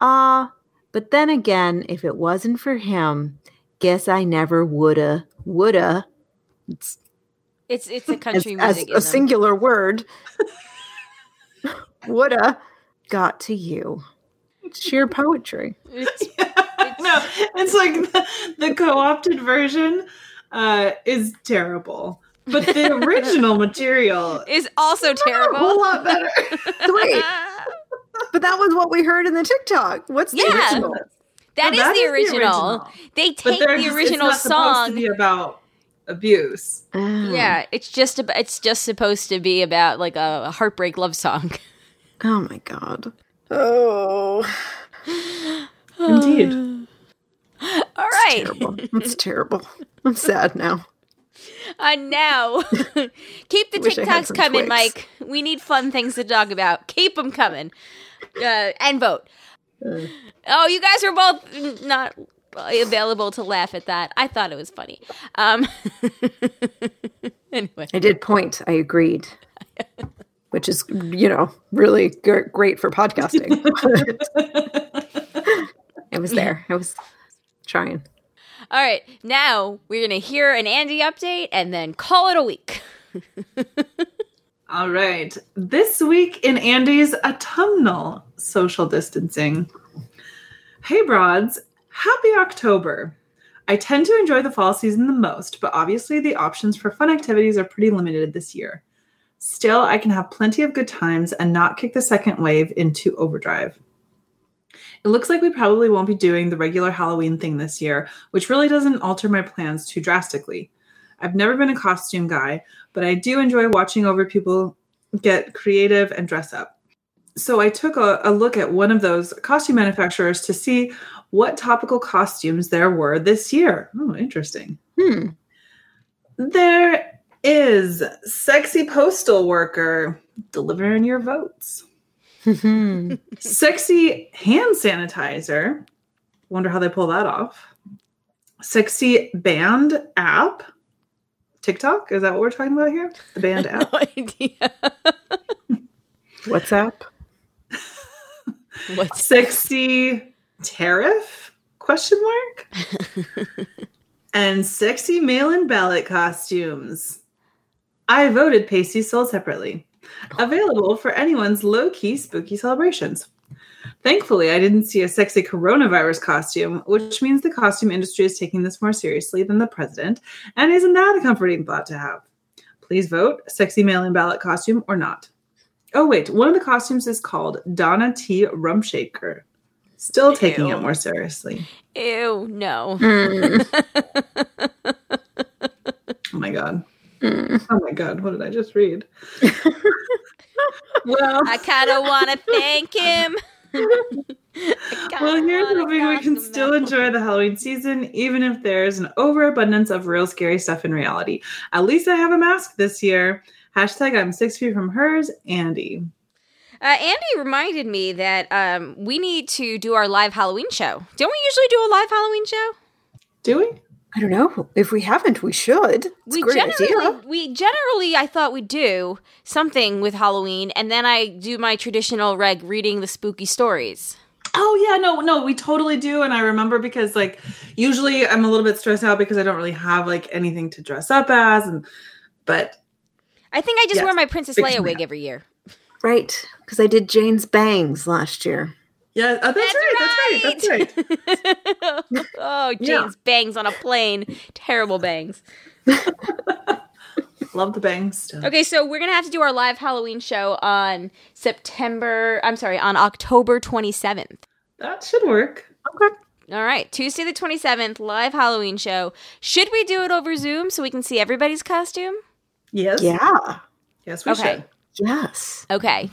S2: Ah, but then again, if it wasn't for him, guess I never woulda, woulda,
S1: It's it's a <laughs> country
S2: as
S1: music.
S2: a singular word, <laughs> woulda got to you. It's sheer <laughs> poetry.
S1: It's,
S3: no, it's like the, the co-opted version uh, is terrible, but the original material
S1: is also terrible.
S3: a whole lot better.
S2: Wait, but that was what we heard in the TikTok. What's the
S1: Yeah.
S2: original?
S1: That
S3: No,
S1: is
S3: that
S1: the
S3: is the
S1: original.
S3: original.
S1: They take
S3: they're
S1: the
S3: just-
S1: original
S3: it's not supposed
S1: song.
S3: to be about abuse.
S2: Oh.
S1: yeah, it's just about, it's just supposed to be about like a heartbreak love song. <laughs>
S2: Oh my god. Oh, <sighs>
S3: Indeed.
S1: All right.
S2: terrible. That's terrible. I'm sad now.
S1: And now, <laughs> keep the
S2: Wish I had
S1: TikToks coming,
S2: Twix.
S1: Mike. We need fun things to talk about. Keep them coming. Uh, and vote. Oh, you guys are both not available to laugh at that. I thought it was funny. Um, <laughs> anyway,
S2: I did point. I agreed. Which is, you know, really gr- great for podcasting. <laughs> it was there. I was trying.
S1: all right. Now we're gonna hear an Andy update and then call it a week. <laughs>
S3: All right. This week in Andy's autumnal social distancing. Hey, broads. Happy October. I tend to enjoy the fall season the most, but obviously the options for fun activities are pretty limited this year. Still, I can have plenty of good times and not kick the second wave into overdrive. It looks like we probably won't be doing the regular Halloween thing this year, which really doesn't alter my plans too drastically. I've never been a costume guy, but I do enjoy watching over people get creative and dress up. So I took a, a look at one of those costume manufacturers to see what topical costumes there were this year. Oh, interesting.
S2: Hmm.
S3: There is sexy postal worker delivering your votes. <laughs> Sexy hand sanitizer. Wonder how they pull that off. Sexy band app. TikTok? Is that what we're talking about here? The band <laughs> app?
S1: No idea.
S2: What's up?
S1: What's
S3: Sexy tariff? Question mark? <laughs> and sexy mail-in ballot costumes. I voted pasty sold separately. <laughs> Available for anyone's low-key spooky celebrations. Thankfully, I didn't see a sexy coronavirus costume, which means the costume industry is taking this more seriously than the president, and isn't that a comforting thought to have? Please vote sexy mail in ballot costume or not. Oh, wait, one of the costumes is called Donna T. Rumshaker. Still taking
S1: Ew.
S3: it more seriously.
S1: ew? No.
S2: Hmm. <laughs>
S3: Oh my god.
S2: Mm.
S3: Oh my god, what did I just read? <laughs> well,
S1: I kind of want to thank him. <laughs>
S3: well, here's hoping we can still enjoy the Halloween season, even if there's an overabundance of real scary stuff in reality. At least I have a mask this year. Hashtag I'm six feet from hers, Andy.
S1: Uh, Andy reminded me that um, we need to do our live Halloween show. Don't we usually do a live Halloween show?
S3: Do we?
S2: I don't know. If we haven't, we should. It's
S1: we
S2: a great
S1: generally,
S2: idea.
S1: we generally, I thought we'd do something with Halloween, and then I do my traditional reg reading the spooky stories.
S3: Oh yeah, no, no, we totally do. And I remember because like usually I'm a little bit stressed out because I don't really have like anything to dress up as, and but
S1: I think I just
S3: Yes,
S1: wear my Princess Leia wig every year.
S2: Right. Because I did Jane's bangs last year.
S3: Yeah, oh, that's, right, that's right, that's right. <laughs>
S1: oh, James
S3: Yeah.
S1: bangs on a plane. Terrible bangs. <laughs>
S3: Love the bangs. Still.
S1: Okay, so we're gonna have to do our live Halloween show on September. I'm sorry, on October 27th.
S3: that should work.
S2: Okay.
S1: All right, Tuesday the 27th, live Halloween show. Should we do it over Zoom so we can see everybody's costume?
S3: Yes.
S2: Yeah.
S3: Yes, we
S1: Okay.
S3: should.
S2: Yes.
S1: Okay.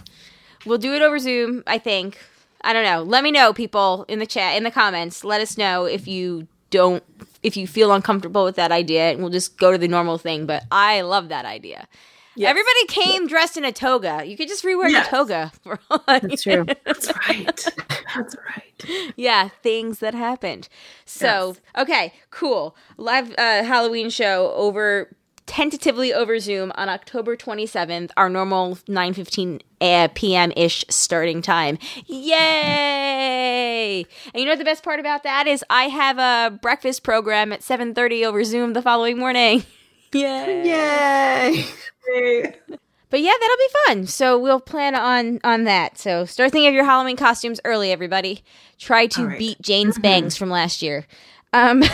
S1: We'll do it over Zoom, I think. I don't know. Let me know, people, in the chat, in the comments. Let us know if you don't, if you feel uncomfortable with that idea, and we'll just go to the normal thing. But I love that idea.
S3: Yes.
S1: Everybody came dressed in a toga. You could just rewear
S3: Yes.
S1: your toga. <laughs> For all
S2: That's true. <laughs>
S3: That's right. That's right.
S1: yeah, things that happened. So, okay, cool. Live uh, Halloween show over tentatively over Zoom on October 27th, our normal 9:15 uh, p.m. ish starting time. Yay! And you know what the best part about that is I have a breakfast program at 7:30 over Zoom the following morning. <laughs> Yay!
S2: Yay.
S3: Hey.
S1: But yeah, that'll be fun. So we'll plan on on that. So start thinking of your Halloween costumes early, everybody. Try to
S3: All right.
S1: beat Jane's bangs from last year. Um, <laughs> <laughs>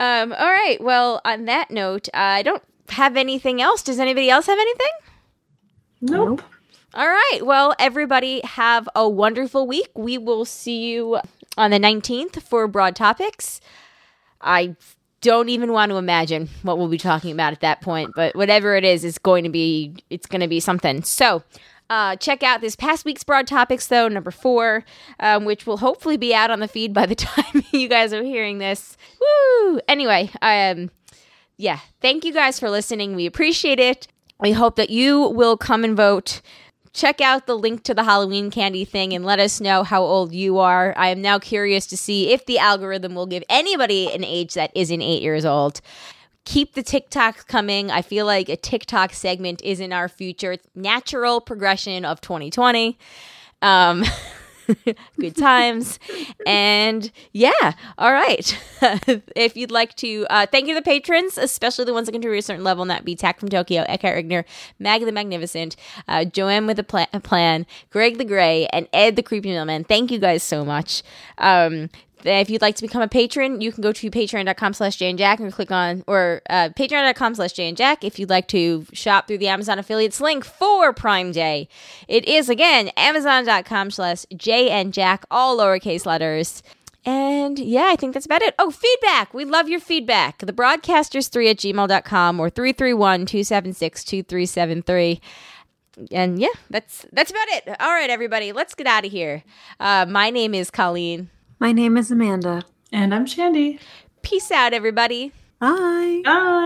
S1: um, all right. Well, on that note, I don't have anything else. Does anybody else have anything?
S3: Nope.
S1: All right. Well, everybody have a wonderful week. We will see you on the 19th for Broad Topics. I don't even want to imagine what we'll be talking about at that point, but whatever it is, it's going to be it's going to be something. So, uh, check out this past week's Broad Topics, though, number four, um, which will hopefully be out on the feed by the <laughs> time you guys are hearing this. Woo! Anyway, um, yeah, thank you guys for listening. We appreciate it. We hope that you will come and vote. Check out the link to the Halloween candy thing and let us know how old you are. I am now curious to see if the algorithm will give anybody an age that isn't eight years old. Keep the TikToks coming. I feel like a TikTok segment is in our future. It's natural progression of 2020. Um, <laughs> good times. and yeah, all right. <laughs> if you'd like to, uh, thank you to the patrons, especially the ones that contribute a certain level, and that be Tack from Tokyo, Eckhart Rigner, Maggie the Magnificent, uh, Joanne with a, pla- a Plan, Greg the Gray, and Ed the Creepy Mailman. Thank you guys so much. Um, if you'd like to become a patron, you can go to patreon.com slash Jack and click on, or uh, patreon.com slash Jack if you'd like to shop through the Amazon affiliates link for Prime Day. It is, again, amazon.com slash Jack, all lowercase letters. And yeah, I think that's about it. Oh, feedback. We love your feedback. The broadcasters3 at gmail.com or 331 276 2373 and yeah, that's that's about it. All right, everybody, let's get out of here. Uh, my name is Colleen.
S2: My name is Amanda.
S3: And I'm Shandy.
S1: Peace out, everybody.
S2: Bye.
S3: Bye.